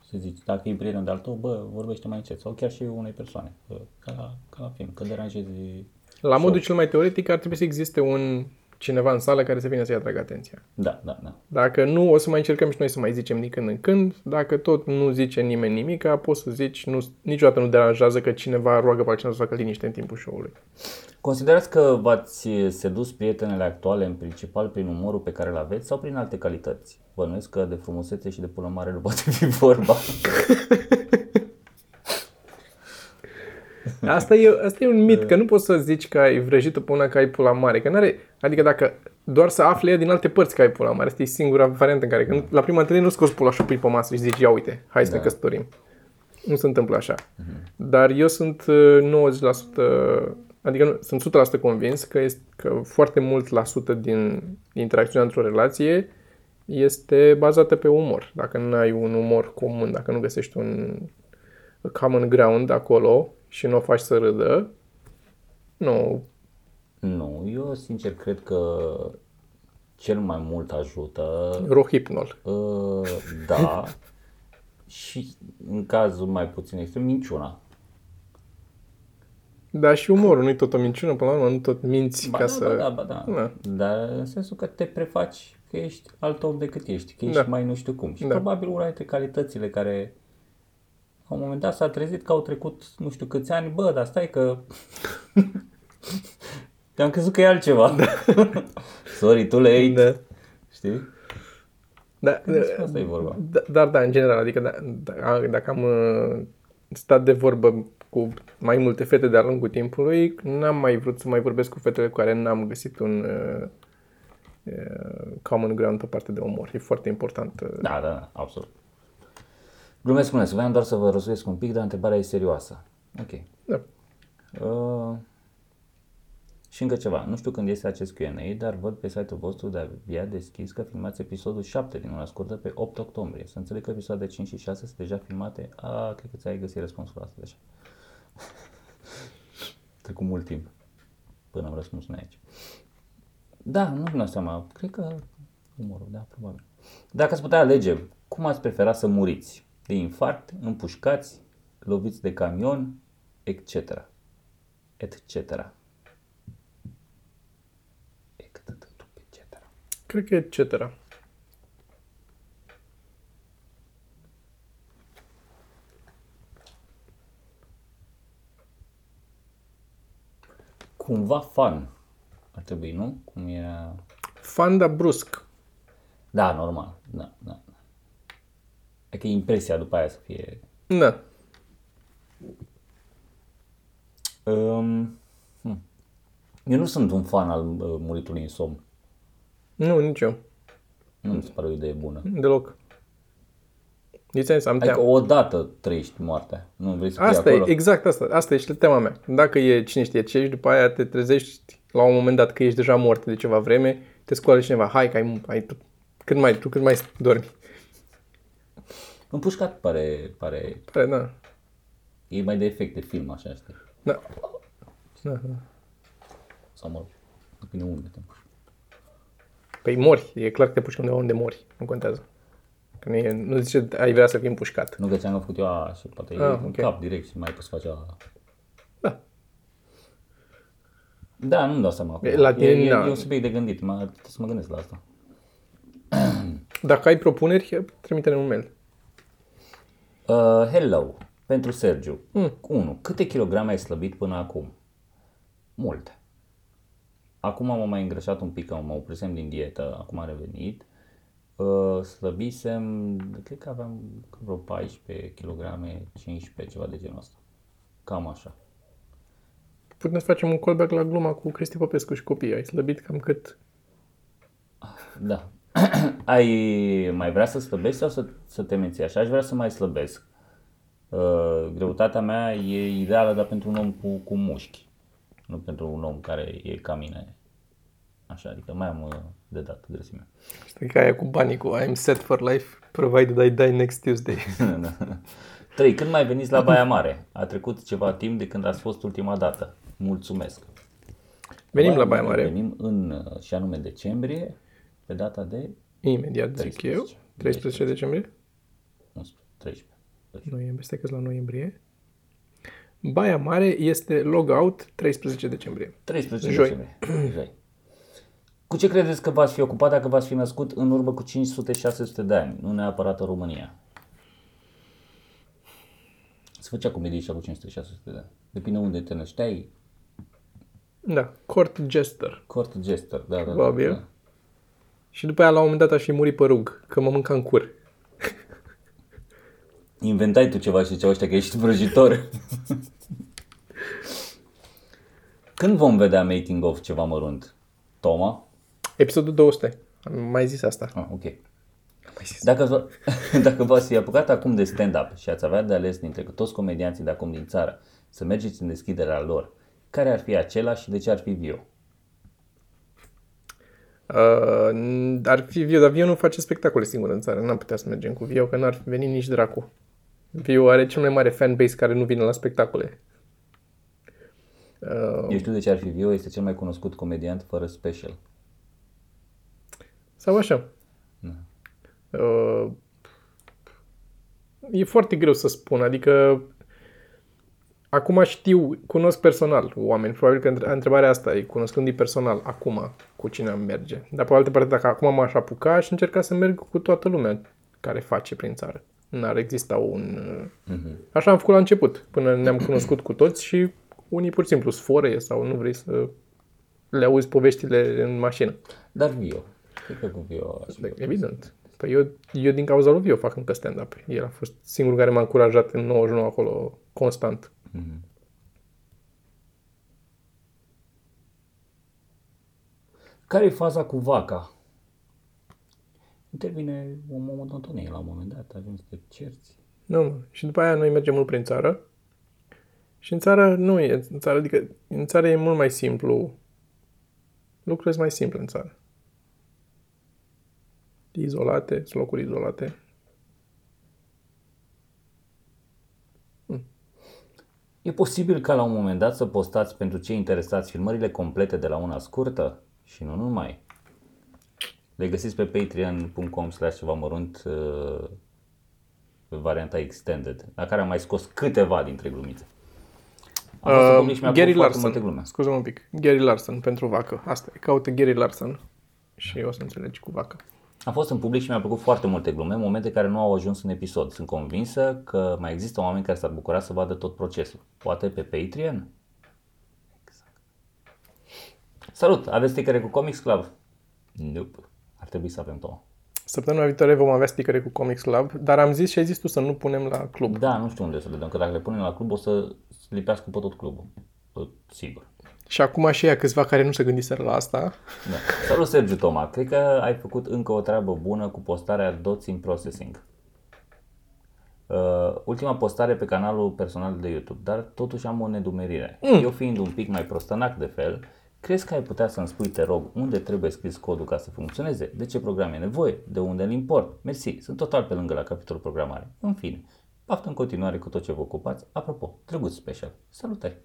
să zici, dacă e prieten de-al tău, bă, vorbește mai încet. Sau chiar și unei persoane, bă, ca, la, ca la film, că deranjezi La modul cel mai teoretic ar trebui să existe un cineva în sală care să vină să-i atragă atenția. Da, da, da. Dacă nu, o să mai încercăm și noi să mai zicem din când în când. Dacă tot nu zice nimeni nimic, poți să zici, nu, niciodată nu deranjează că cineva roagă pe altcineva să facă liniște în timpul show-ului. Considerați că v-ați sedus prietenele actuale în principal prin umorul pe care îl aveți sau prin alte calități? Bănuiesc că de frumusețe și de pulă mare nu poate fi vorba. Asta e, asta e un mit, că nu poți să zici că ai vrăjit-o pe una că ai pula mare. Că n-are, adică dacă doar să afli ea din alte părți că ai pula mare, asta e singura variantă în care când, la prima întâlnire nu scoți pula și o pui pe masă și zici, ia uite, hai să Da. ne căsătorim. Nu se întâmplă așa. Dar eu sunt uh, 90%, adică nu, sunt 100% convins că, este, că foarte mult la sută din interacțiunea într-o relație este bazată pe umor. Dacă nu ai un umor comun, dacă nu găsești un common ground acolo și nu o faci să râdă, nu, nu, eu sincer cred că cel mai mult ajută rohipnol. Uh, da. și în cazul mai puțin extrem, minciuna. Da, și umorul nu-i tot o minciună, până la urmă, nu tot minți Ba ca da, să... ba da, ba da. Da. Dar în sensul că te prefaci că ești alt om decât ești, că ești Da. mai nu știu cum. Și Da. probabil una dintre calitățile care la un moment dat s-a trezit că au trecut nu știu câți ani, bă, dar stai că am crezut că e altceva. Da. Sorry, too late. Da. Știi? Da, Despre asta e vorba. da, dar da, în general, adică da, da, dacă am uh, stat de vorbă cu mai multe fete de-a lungul timpului, n-am mai vrut să mai vorbesc cu fetele cu care n-am găsit un uh, uh, common ground pe partea de umor. E foarte important. uh. Da, da, da, absolut. Glumesc, glumesc. Vreau doar să vă răsuiesc un pic, dar întrebarea e serioasă. Ok. Da. Uh, și încă ceva. Nu știu când este acest Q&A, dar văd pe site-ul vostru de abia deschis că filmați episodul 7 din una scurtă pe 8 octombrie. Să înțeleg că episoadele 5 și 6 sunt deja filmate. A, cred că ți-ai găsit răspunsul la asta deja. Trecut mult timp până am răspuns noi aici. Da, nu mi seama. Cred că umorul, da, probabil. Dacă ați putea alege, cum ați prefera să muriți? De infarct, împușcați, loviți de camion, etc. Etc. etc. Cred că e etc. Cumva fun ar trebui, nu? Cum era... Fan, dar brusc. Da, normal. Da, da. Adică impresia după aia să fie... Da. Um, hm. Eu nu sunt un fan al uh, muritului în somn. Nu, nici eu. Nu mi se pare o idee bună. Deloc. Deci am zis, am Adică teamă. odată trăiești moartea. Nu vrei să fii Asta acolo. e, exact asta. Asta e și teama mea. Dacă e cine știe ce ești, după aia te trezești la un moment dat că ești deja mort de ceva vreme, te scoală cineva, hai că ai, ai tu, cât mai, tu cât mai dormi. Împușcat pare, pare... Pare, da. E mai de efect de film, așa, știi? Da. da. da. Sau mă rog, depinde unde te împuși. Păi mori, e clar că te puși undeva unde mori, nu contează. Că nu, e, nu zice ai vrea să fii împușcat. Nu că ți-am făcut eu a, și poate Ah, e în ok. cap direct și mai poți face a... Da. Da, nu-mi dau seama. acum. E, la tine, e, e, na. e un subiect de gândit, mă, trebuie să mă gândesc la asta. Dacă ai propuneri, trimite-ne un mail. Uh, hello, pentru Sergiu. Mm. 1. Câte kilograme ai slăbit până acum? Multe. Acum m-am mai îngrășat un pic, că mă oprisem din dietă, acum am revenit. Uh, slăbisem, cred că aveam vreo 14 kg, 15, ceva de genul ăsta. Cam așa. Putem să facem un callback la gluma cu Cristi Popescu și copiii. Ai slăbit cam cât? Da. ai mai vrea să slăbești sau să, să te menții așa? Aș vrea să mai slăbesc. Uh, greutatea mea e ideală, dar pentru un om cu, cu mușchi. Nu pentru un om care e ca mine. Așa, adică mai am uh, de dat grăsimea. Știi că aia cu banii, cu I'm set for life, provided I die next Tuesday. 3. Când mai veniți la Baia Mare? A trecut ceva timp de când ați fost ultima dată. Mulțumesc. Venim la Baia Mare. Venim în, uh, și anume decembrie, pe data de Imediat zic eu. 13 decembrie? 11, 13. Noiembrie, stai că la noiembrie. Baia Mare este logout 13 decembrie. 13 Joi. decembrie. Joi. Cu ce credeți că v-ați fi ocupat dacă v-ați fi născut în urmă cu 500-600 de ani, nu neapărat în România? Se făcea comedie și cu 500-600 de ani. Depinde unde te nășteai. Da, court jester. Court jester, da, da, da, Probabil. da. Și după aia la un moment dat aș fi murit pe rug, că mă mânca în cur. Inventai tu ceva și ceva ăștia că ești vrăjitor. Când vom vedea making of ceva mărunt? Toma? Episodul 200. Am mai zis asta. Ah, ok. Mai zis. Dacă, v- dacă v-ați fi apucat acum de stand-up și ați avea de ales dintre toți comedianții de acum din țară să mergeți în deschiderea lor, care ar fi acela și de ce ar fi viu? Uh, ar fi Viu, dar Viu nu face spectacole singur în țară. N-am putea să mergem cu Viu, că n-ar veni nici dracu. Viu are cel mai mare fanbase care nu vine la spectacole. Uh, Eu știu de ce ar fi viu, este cel mai cunoscut comediant fără special. sau așa. Da. Uh, E foarte greu să spun, adică acum știu, cunosc personal oameni, probabil că între- întrebarea asta e, cunoscându-i personal, acum, cu cine am merge. Dar pe altă parte, dacă acum m-aș apuca, aș încerca să merg cu toată lumea care face prin țară. N-ar exista un... Mhm. Așa am făcut la început, până ne-am cunoscut cu toți și unii pur și simplu sfore sau nu vrei să le auzi poveștile în mașină. Dar Vio. Cred că cu Vio aș fi. Evident. Păi eu, eu din cauza lui Vio fac încă stand-up. El a fost singurul care m-a încurajat în 99 acolo constant. Care e faza cu vaca? Intervine o monotonie la un moment dat, ajungi să te cerți. Nu, mă. Și după aia noi mergem mult prin țară. Și în țară nu e. În țară, adică în țară e mult mai simplu. Lucrurile sunt mai simple în țară. Izolate, sunt locuri izolate. E posibil ca la un moment dat să postați pentru cei interesați filmările complete de la una scurtă și nu numai. Le găsiți pe patreon.com slash ceva mărunt uh, pe varianta extended, la care am mai scos câteva dintre glumițe. Am fost în public și mi-a Uh, Gary plăcut foarte multe Larson. glume. scuze un pic. Gary Larson pentru vacă. Asta e. Caută Gary Larson. Și o să înțelegi cu vacă. Am fost în public și mi-a plăcut foarte multe glume, momente care nu au ajuns în episod. Sunt convinsă că mai există oameni care s-ar bucura să vadă tot procesul. Poate pe Patreon? Exact. Salut! Aveți stickere cu Comics Club? Nope. Ar trebui să avem două. Săptămâna viitoare vom avea stickere cu Comics Club, dar am zis și ai zis tu să nu punem la club. Da, nu știu unde să le dăm, că dacă le punem la club o să lipească pe tot clubul. Tot Sigur. Și acum și ea câțiva care nu se gândiseră la asta. Da. Salut Sergiu Toma, cred că ai făcut încă o treabă bună cu postarea Dots in Processing. Uh, ultima postare pe canalul personal de YouTube, dar totuși am o nedumerire. Mm. Eu fiind un pic mai prostănac de fel, crezi că ai putea să-mi spui, te rog, unde trebuie scris codul ca să funcționeze? De ce program e nevoie? De unde îl import? Mersi, sunt total pe lângă la capitolul programare. În fine, paftă în continuare cu tot ce vă ocupați. Apropo, drăguț special. Salutări!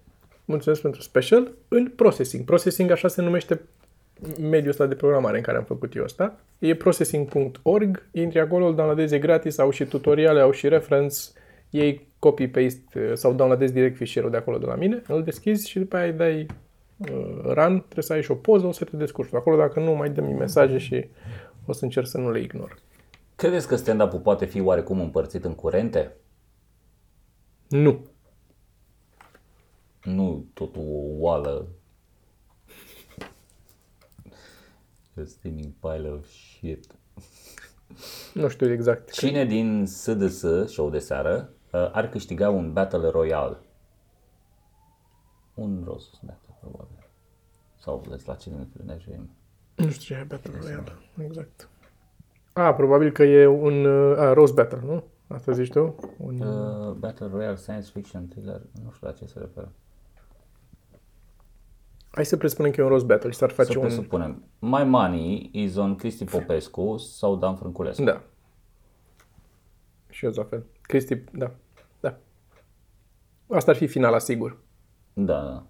Mulțumesc pentru special în processing. Processing așa se numește mediul ăsta de programare în care am făcut eu asta. E processing.org, intri acolo, îl downloadezi e gratis, au și tutoriale, au și reference, iei copy-paste sau downloadezi direct fișierul de acolo de la mine, îl deschizi și după aia îi dai uh, run, trebuie să ai și o poză, o să te descurci. Acolo dacă nu, mai dă-mi mesaje și o să încerc să nu le ignor. Credeți că stand-up-ul poate fi oarecum împărțit în curente? Nu. Nu tot o oală. A steaming pile of shit. Nu știu exact. Cine din SDS, show de seară, uh, ar câștiga un Battle Royale? Un Roses Battle, probabil. Sau vedeți la cine ne primește. Nu știu ce e Battle Royale. Exact. A, probabil că e un uh, a, Rose Battle, nu? Asta zici tu? Un... Uh, Battle Royale, Science Fiction, Thriller, nu știu la ce se referă. Hai să presupunem că e un Rose Battle și s-ar face Să un... presupunem. My Money is on Cristi Popescu sau Dan Frânculescu. Da. Și eu la fel. Cristi, da. Da. Asta ar fi finala, sigur. Da, da.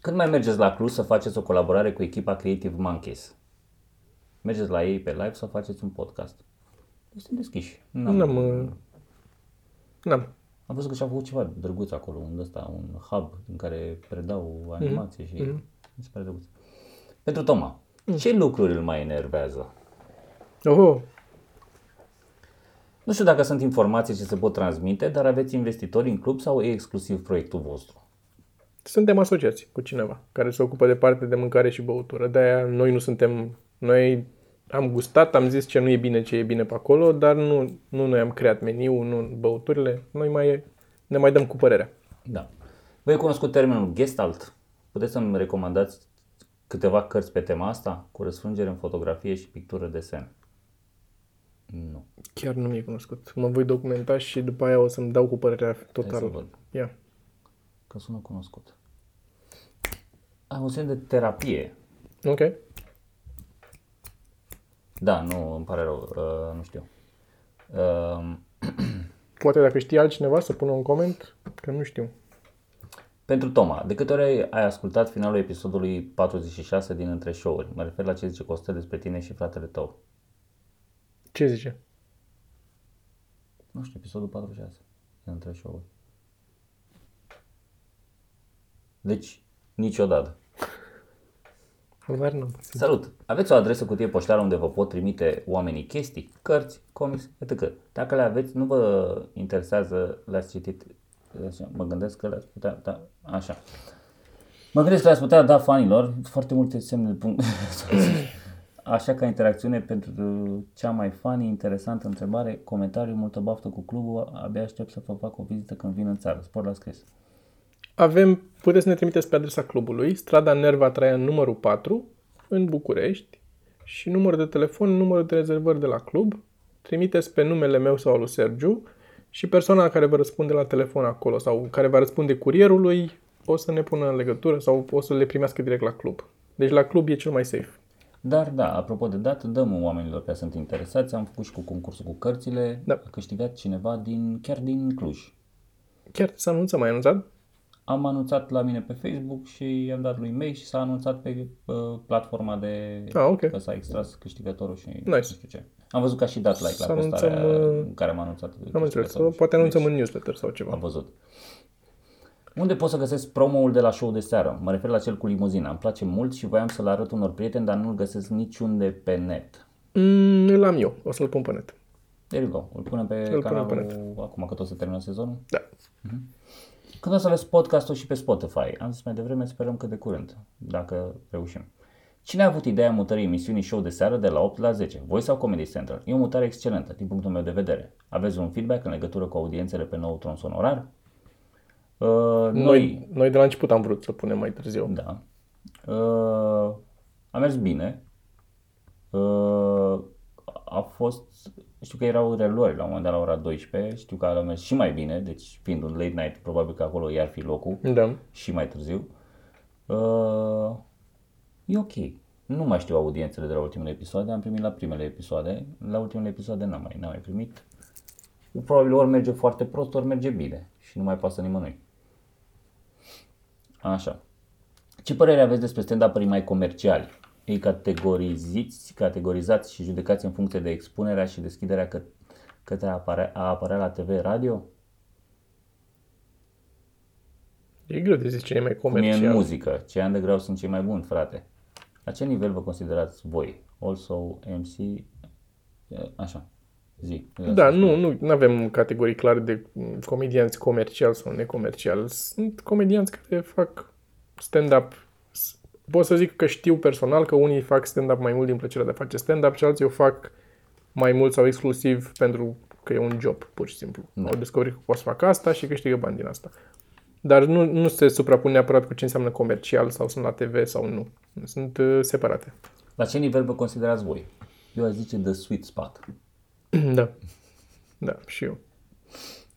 Când mai mergeți la Cluj să faceți o colaborare cu echipa Creative Monkeys? Mergeți la ei pe live sau faceți un podcast? Deci suntem deschiși. N-am, N-am... uh, N-am. Am văzut că și-au făcut ceva drăguț acolo, un ăsta, un hub în care predau animație și mi se pare drăguț. Pentru Toma, ce lucruri îl mai enervează? Oho, Nu știu dacă sunt informații ce se pot transmite, dar aveți investitori în club sau e exclusiv proiectul vostru? suntem asociați cu cineva care se ocupă de parte de mâncare și băutură. De-aia noi nu suntem... Noi am gustat, am zis ce nu e bine, ce e bine pe acolo, dar nu, nu noi am creat meniu, nu băuturile. Noi mai, ne mai dăm cu părerea. Da. Voi cunoscut termenul gestalt? Puteți să-mi recomandați câteva cărți pe tema asta, cu răsfrângere în fotografie și pictură desen? Nu. Chiar nu mi-e cunoscut. Mă voi documenta și după aia o să-mi dau cu părerea Hai să total. văd, Ia. că sună cunoscut. Am o de terapie. Ok. Da, nu, îmi pare rău, uh, nu știu. Uh, Poate dacă știe altcineva să pună un coment, că nu știu. pentru Toma, de câte ori ai- ai ascultat finalul episodului 46 din Între Show-uri? Mă refer la ce zice Costel despre tine și fratele tău. Ce zice? Nu știu, episodul 46 între show Deci, niciodată. Habar n-am. Salut! Aveți o adresă cutie poștală unde vă pot trimite oamenii chestii, cărți, comics, etc. Dacă le aveți, nu vă interesează, le-ați citit, așa, mă gândesc că le-ați putea, da, așa. Mă gândesc că le-ați putea da fanilor foarte multe semne de punct. Așa ca interacțiune pentru cea mai funny, interesantă întrebare, comentariu, multă baftă cu clubul, abia aștept să vă fac o vizită când vin în țară. Spor la scris. Avem, puteți să ne trimiteți pe adresa clubului, strada Nerva Traian numărul 4, în București, și numărul de telefon, numărul de rezervări de la club. Trimiteți pe numele meu sau al lui Sergiu și persoana care vă răspunde la telefon acolo sau care va răspunde curierului o să ne pună în legătură sau o să le primească direct la club. Deci la club e cel mai safe. Dar da, apropo de dat, dăm oamenilor care sunt interesați. Am făcut și cu concursul cu cărțile. Da. A câștigat cineva din, chiar din Cluj. Chiar s-a anunțat, mai anunțat? Am anunțat la mine pe Facebook și i-am dat lui mail și s-a anunțat pe uh, platforma de Ah, ok. că s-a extras câștigătorul și Nice. nu știu ce. Am văzut că a și dat like la Să postarea anunțăm, uh, în care am anunțat Am înțeles. câștigătorul. Sau poate anunțăm Deci, în newsletter sau Am ceva. văzut. Unde pot să găsesc promo-ul de la show de seară? Mă refer la cel cu limuzina. Îmi place mult și voiam să-l arăt unor prieteni, dar nu-l găsesc niciunde pe net. Mm, îl am eu, o să-l pun pe net. There you go. Îl punem pe punem canalul pe net. acum că tot se termină sezonul. Da. Când o să aveți podcastul și pe Spotify? Am zis mai devreme, sperăm că de curând, dacă reușim. Cine a avut ideea mutării emisiunii show de seară de la 8 la 10? Voi sau Comedy Central? E o mutare excelentă, din punctul meu de vedere. Aveți un feedback în legătură cu audiențele pe nou tron sonorar? Uh, noi, Noi, noi de la început am vrut să punem mai târziu. da. Uh, a mers bine. Uh, a fost, știu că erau reluări la un moment dat la ora 12, știu că a mers și mai bine, deci fiind un late night, probabil că acolo i-ar fi locul Da. și mai târziu. Uh, e ok. Nu mai știu audiențele de la ultimele episoade, am primit la primele episoade, la ultimele episoade n-am mai, n-am mai primit. Probabil ori merge foarte prost, ori merge bine și nu mai pasă nimănui. Așa. Ce părere aveți despre stand-up-ării mai comerciali? Ei categoriziți, categorizați și judecați în funcție de expunerea și deschiderea că, către a apărea, a apărea la TV, radio? E greu de zis cine e mai Cum e în comercial. muzică, ce underground sunt cei mai buni, frate. La ce nivel vă considerați voi? Also, MC, e, așa, zi. Da, nu, nu avem categorii clare de mm, comedianți comercial sau necomercial. Sunt comedianți care fac stand-up. S- Pot să zic că știu personal că unii fac stand-up mai mult din plăcerea de a face stand-up și alții o fac mai mult sau exclusiv pentru că e un job, pur și simplu. Da. Au descoperit că pot să fac asta și câștigă bani din asta. Dar nu, nu se suprapun neapărat cu ce înseamnă comercial sau sunt la TV sau nu. Sunt uh, separate. La ce nivel vă considerați voi? Eu aș zice the sweet spot. Da. Da, și eu.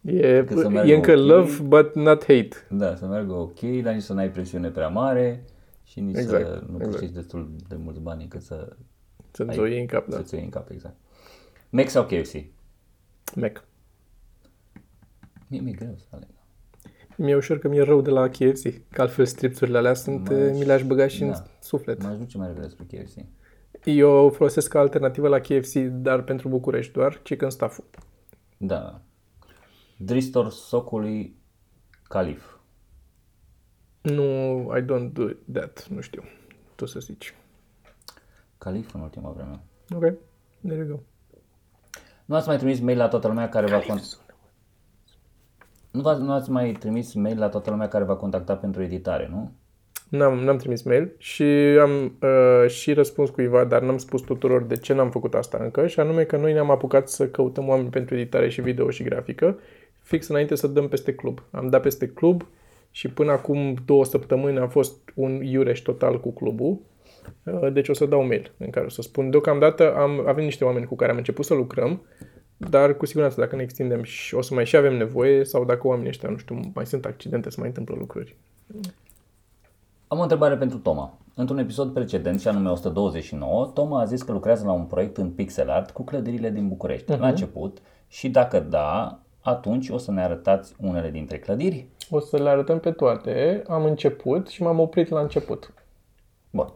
E, Că să meargă e încă ok. love, but not hate. Da, să meargă ok, dar nici să n-ai presiune prea mare și nici Exact, să nu exact. câștigi destul de mulți bani încât să, Să-ți o iei în cap, da. să-ți o iei în cap, exact. Mac sau KFC? Mac. Mie mi-e greu să aleg. Mi-e ușor că mi-e rău de la KFC, că altfel stripsurile alea sunt, Mă, mi le-aș băga și în da. suflet. M-aș duce mai repede spre KFC. Eu folosesc ca alternativă la KFC, dar pentru București doar, chicken stuff Da. Dristor Socului Calif. Nu, I don't do that, nu știu. Tu să zici. Calif în ultima vreme. Ok, there you go. Nu ați mai trimis mail la toată lumea care va contacta. Nu, v-ați, nu ați mai trimis mail la toată lumea care va contacta pentru editare, nu? N-am, n-am trimis mail și am uh, și răspuns cuiva, dar n-am spus tuturor de ce n-am făcut asta încă, și anume că noi ne-am apucat să căutăm oameni pentru editare și video și grafică, fix înainte să dăm peste club. Am dat peste club și până acum două săptămâni a fost un iureș total cu clubul, uh, deci o să dau mail în care o să spun. Deocamdată am, avem niște oameni cu care am început să lucrăm, dar cu siguranță dacă ne extindem și o să mai și avem nevoie sau dacă oamenii ăștia, nu știu, mai sunt accidente, să mai întâmplă lucruri. Am o întrebare pentru Toma. Într-un episod precedent, și anume 129, Toma a zis că lucrează la un proiect în pixel art cu clădirile din București. Uh-huh. La început și dacă da, atunci o să ne arătați unele dintre clădiri? O să le arătăm pe toate. Am început și m-am oprit la început. Bun.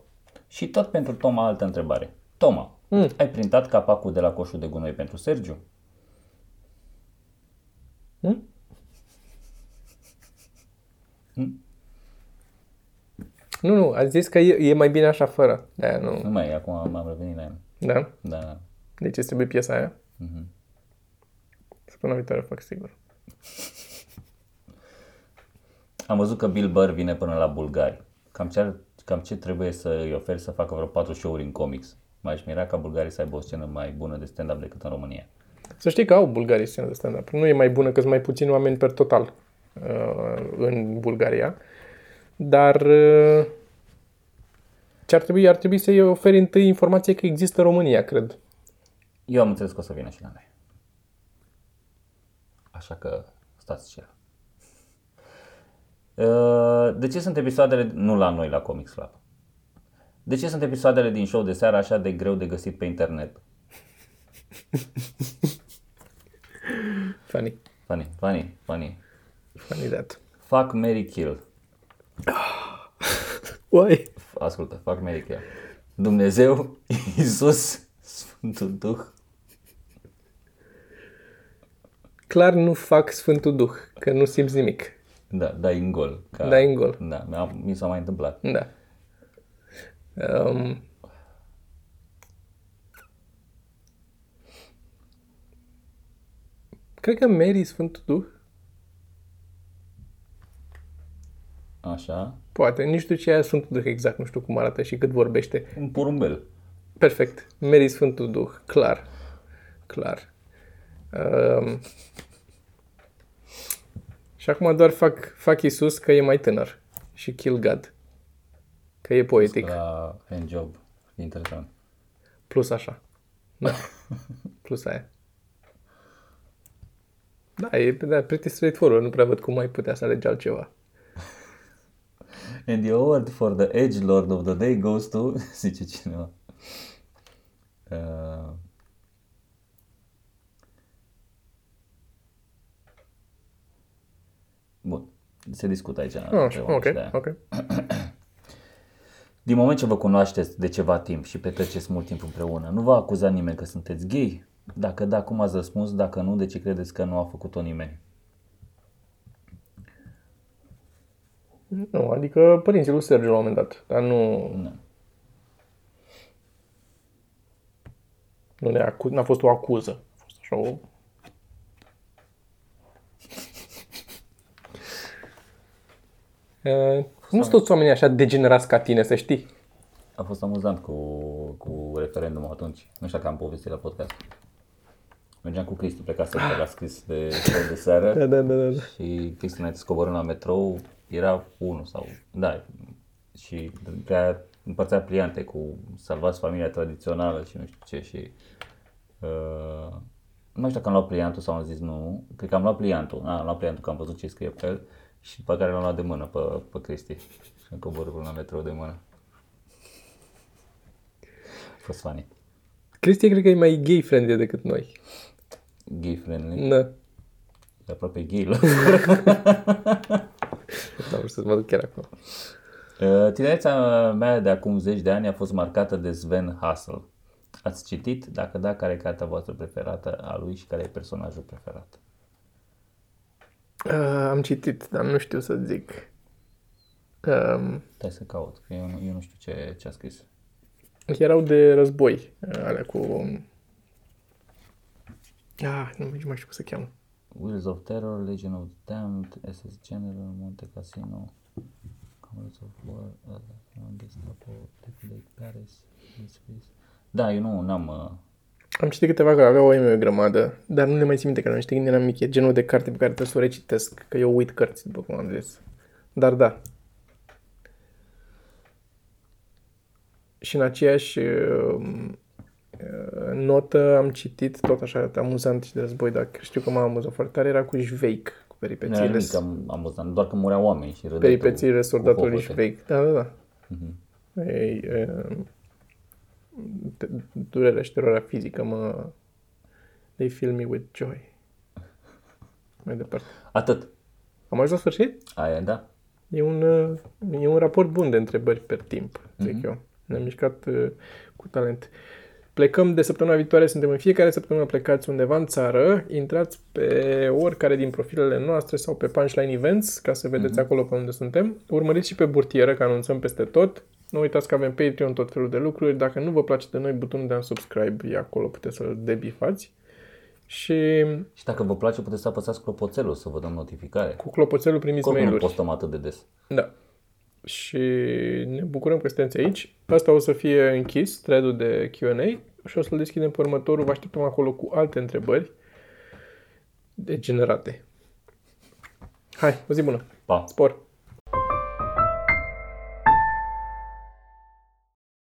Și tot pentru Toma altă întrebare. Toma, mm. ai printat capacul de la coșul de gunoi pentru Sergiu? Hm? Hm? Nu, nu, a zis că e, e mai bine așa fără. De nu. Nu mai e, acum m-am revenit la el. Da? Da, da. Deci îți trebuie piesa aia? Mhm. Săptămâna viitoare fac sigur. Am văzut că Bill Burr vine până la bulgari. Cam ce, ar- cam ce trebuie să îi oferi să facă vreo patru show-uri în comics? M-aș mira ca bulgarii să aibă o scenă mai bună de stand-up decât în România. Să știi că au bulgarii scenă de stand-up. Nu e mai bună că sunt mai puțini oameni per total uh, în Bulgaria. Dar uh, ce ar trebui? Ar trebui să-i oferi întâi informație că există România, cred. Eu am înțeles că o să vină și la noi. Așa că stați ce. Uh, De ce sunt episoadele, nu la noi, la Comics Club? De ce sunt episoadele din show de seară așa de greu de găsit pe internet? Funny. Funny, funny, funny. Funny that. Fuck, Mary Kill. Why? Ascultă, fuck, Mary Kill. Dumnezeu, Iisus, Sfântul Duh. Clar nu fac Sfântul Duh, că nu simți nimic. Da, dai în gol. Ca... Dai în gol. Da, mi-a, mi s-a mai întâmplat. Da. Um, cred că Mary Sfântul Duh. Așa, Poate, nici știu ce e Sfântul Duh exact, nu știu cum arată și cât vorbește. un porumbel. Perfect. Mary Sfântul Duh, clar. Clar. Um, și acum doar fac, fac Isus că e mai tânăr și Kill God. Că e poetic. La handjob. E interesant. Plus așa. Da. Plus aia. Da, e da, pretty straightforward. Nu prea văd cum mai putea să alege altceva. And the award for the Edge Lord of the Day goes to, zice cineva. Uh, bun, se discută aici. Oh, pe așa, ok, oamenii ăștia. ok. Din moment ce vă cunoașteți de ceva timp și petreceți mult timp împreună, nu vă acuza nimeni că sunteți gay? Dacă da, cum ați răspuns? Dacă nu, de ce credeți că nu a făcut-o nimeni? Nu, adică părinții lui Sergiu la un moment dat, dar nu, Nu. nu ne acu- n-a fost o acuză. A fost așa o... nu sunt toți oamenii așa degenerați ca tine, să știi. A fost amuzant cu, cu referendumul atunci. Nu știu dacă am povestit la podcast. Mergeam cu Cristi, plecase de la scris de show de seară Da, da, da, da. da. și Cristi înainte să coborâm la metrou, era unul sau, da, și prea împărțea pliante cu salvați familia tradițională și nu știu ce și uh, nu știu dacă am luat pliantul sau am zis nu, cred că am luat pliantul, a, am luat pliantul că am văzut ce scrie pe el și pe care l-am luat de mână pe, pe Cristi și am coborât până la metrou de mână. A fost funny. Cristi cred că e mai gay-friendly decât noi. Gay friendly. Da. E aproape gay la Da, vreau să mă duc chiar acolo. Uh, Tinerețea mea de acum 10 de ani a fost marcată de Sven Hassel. Ați citit? Dacă da, care e cartea voastră preferată a lui și care e personajul preferat? Uh, am citit, dar nu știu să zic. Um, Stai să caut, că eu, nu- eu nu știu ce, ce a scris. erau de război, uh, alea cu... Ah, nu mai știu cum se cheamă. Wheels of Terror, Legion of the Damned, SS General, Monte Cassino, Comrades of War, uh, Gestapo, Liquidate Paris, This Face. Da, eu nu n-am... Uh, Am citit câteva care aveau o o grămadă, dar nu le mai țin minte, că nu știu când eram mic. E genul de carte pe care trebuie să o recitesc, că eu uit cărți, după cum am zis. Dar da. Și în aceeași uh, uh, notă am citit, tot așa, amuzant și de război, dar știu că m-a amuzat foarte tare, era cu Jveik, cu nu era peripețiile, nimic am, amuzant, doar că mureau oameni și râdeai tu peripețiile cu soldatului hohote. Jveik. Da, da, da. Ei, uh, de- durerea și teroarea fizică mă... They fill me with joy. Mai departe. Atât. Am ajuns la sfârșit? Aia, da. E un, uh, e un raport bun de întrebări per timp, zic eu. Ne-am mișcat uh, cu talent. Plecăm de săptămâna viitoare, suntem în fiecare săptămână plecați undeva în țară. Intrați pe oricare din profilele noastre sau pe Punchline Events ca să vedeți mm-hmm. acolo pe unde suntem. Urmăriți și pe burtieră, că anunțăm peste tot. Nu uitați că avem Patreon, tot felul de lucruri. Dacă nu vă place de noi, butonul de unsubscribe e acolo, puteți să-l debifați. Și Și dacă vă place, puteți să apăsați clopoțelul să vă dăm notificare. cu clopoțelul primiți Cum nu mail-uri. postăm atât de des. Da. Și ne bucurăm că sunteți aici. Asta o să fie închis, thread de Q&A și o să-l deschidem pe următorul. Vă așteptăm acolo cu alte întrebări degenerate. Hai, o zi bună! Pa! Spor!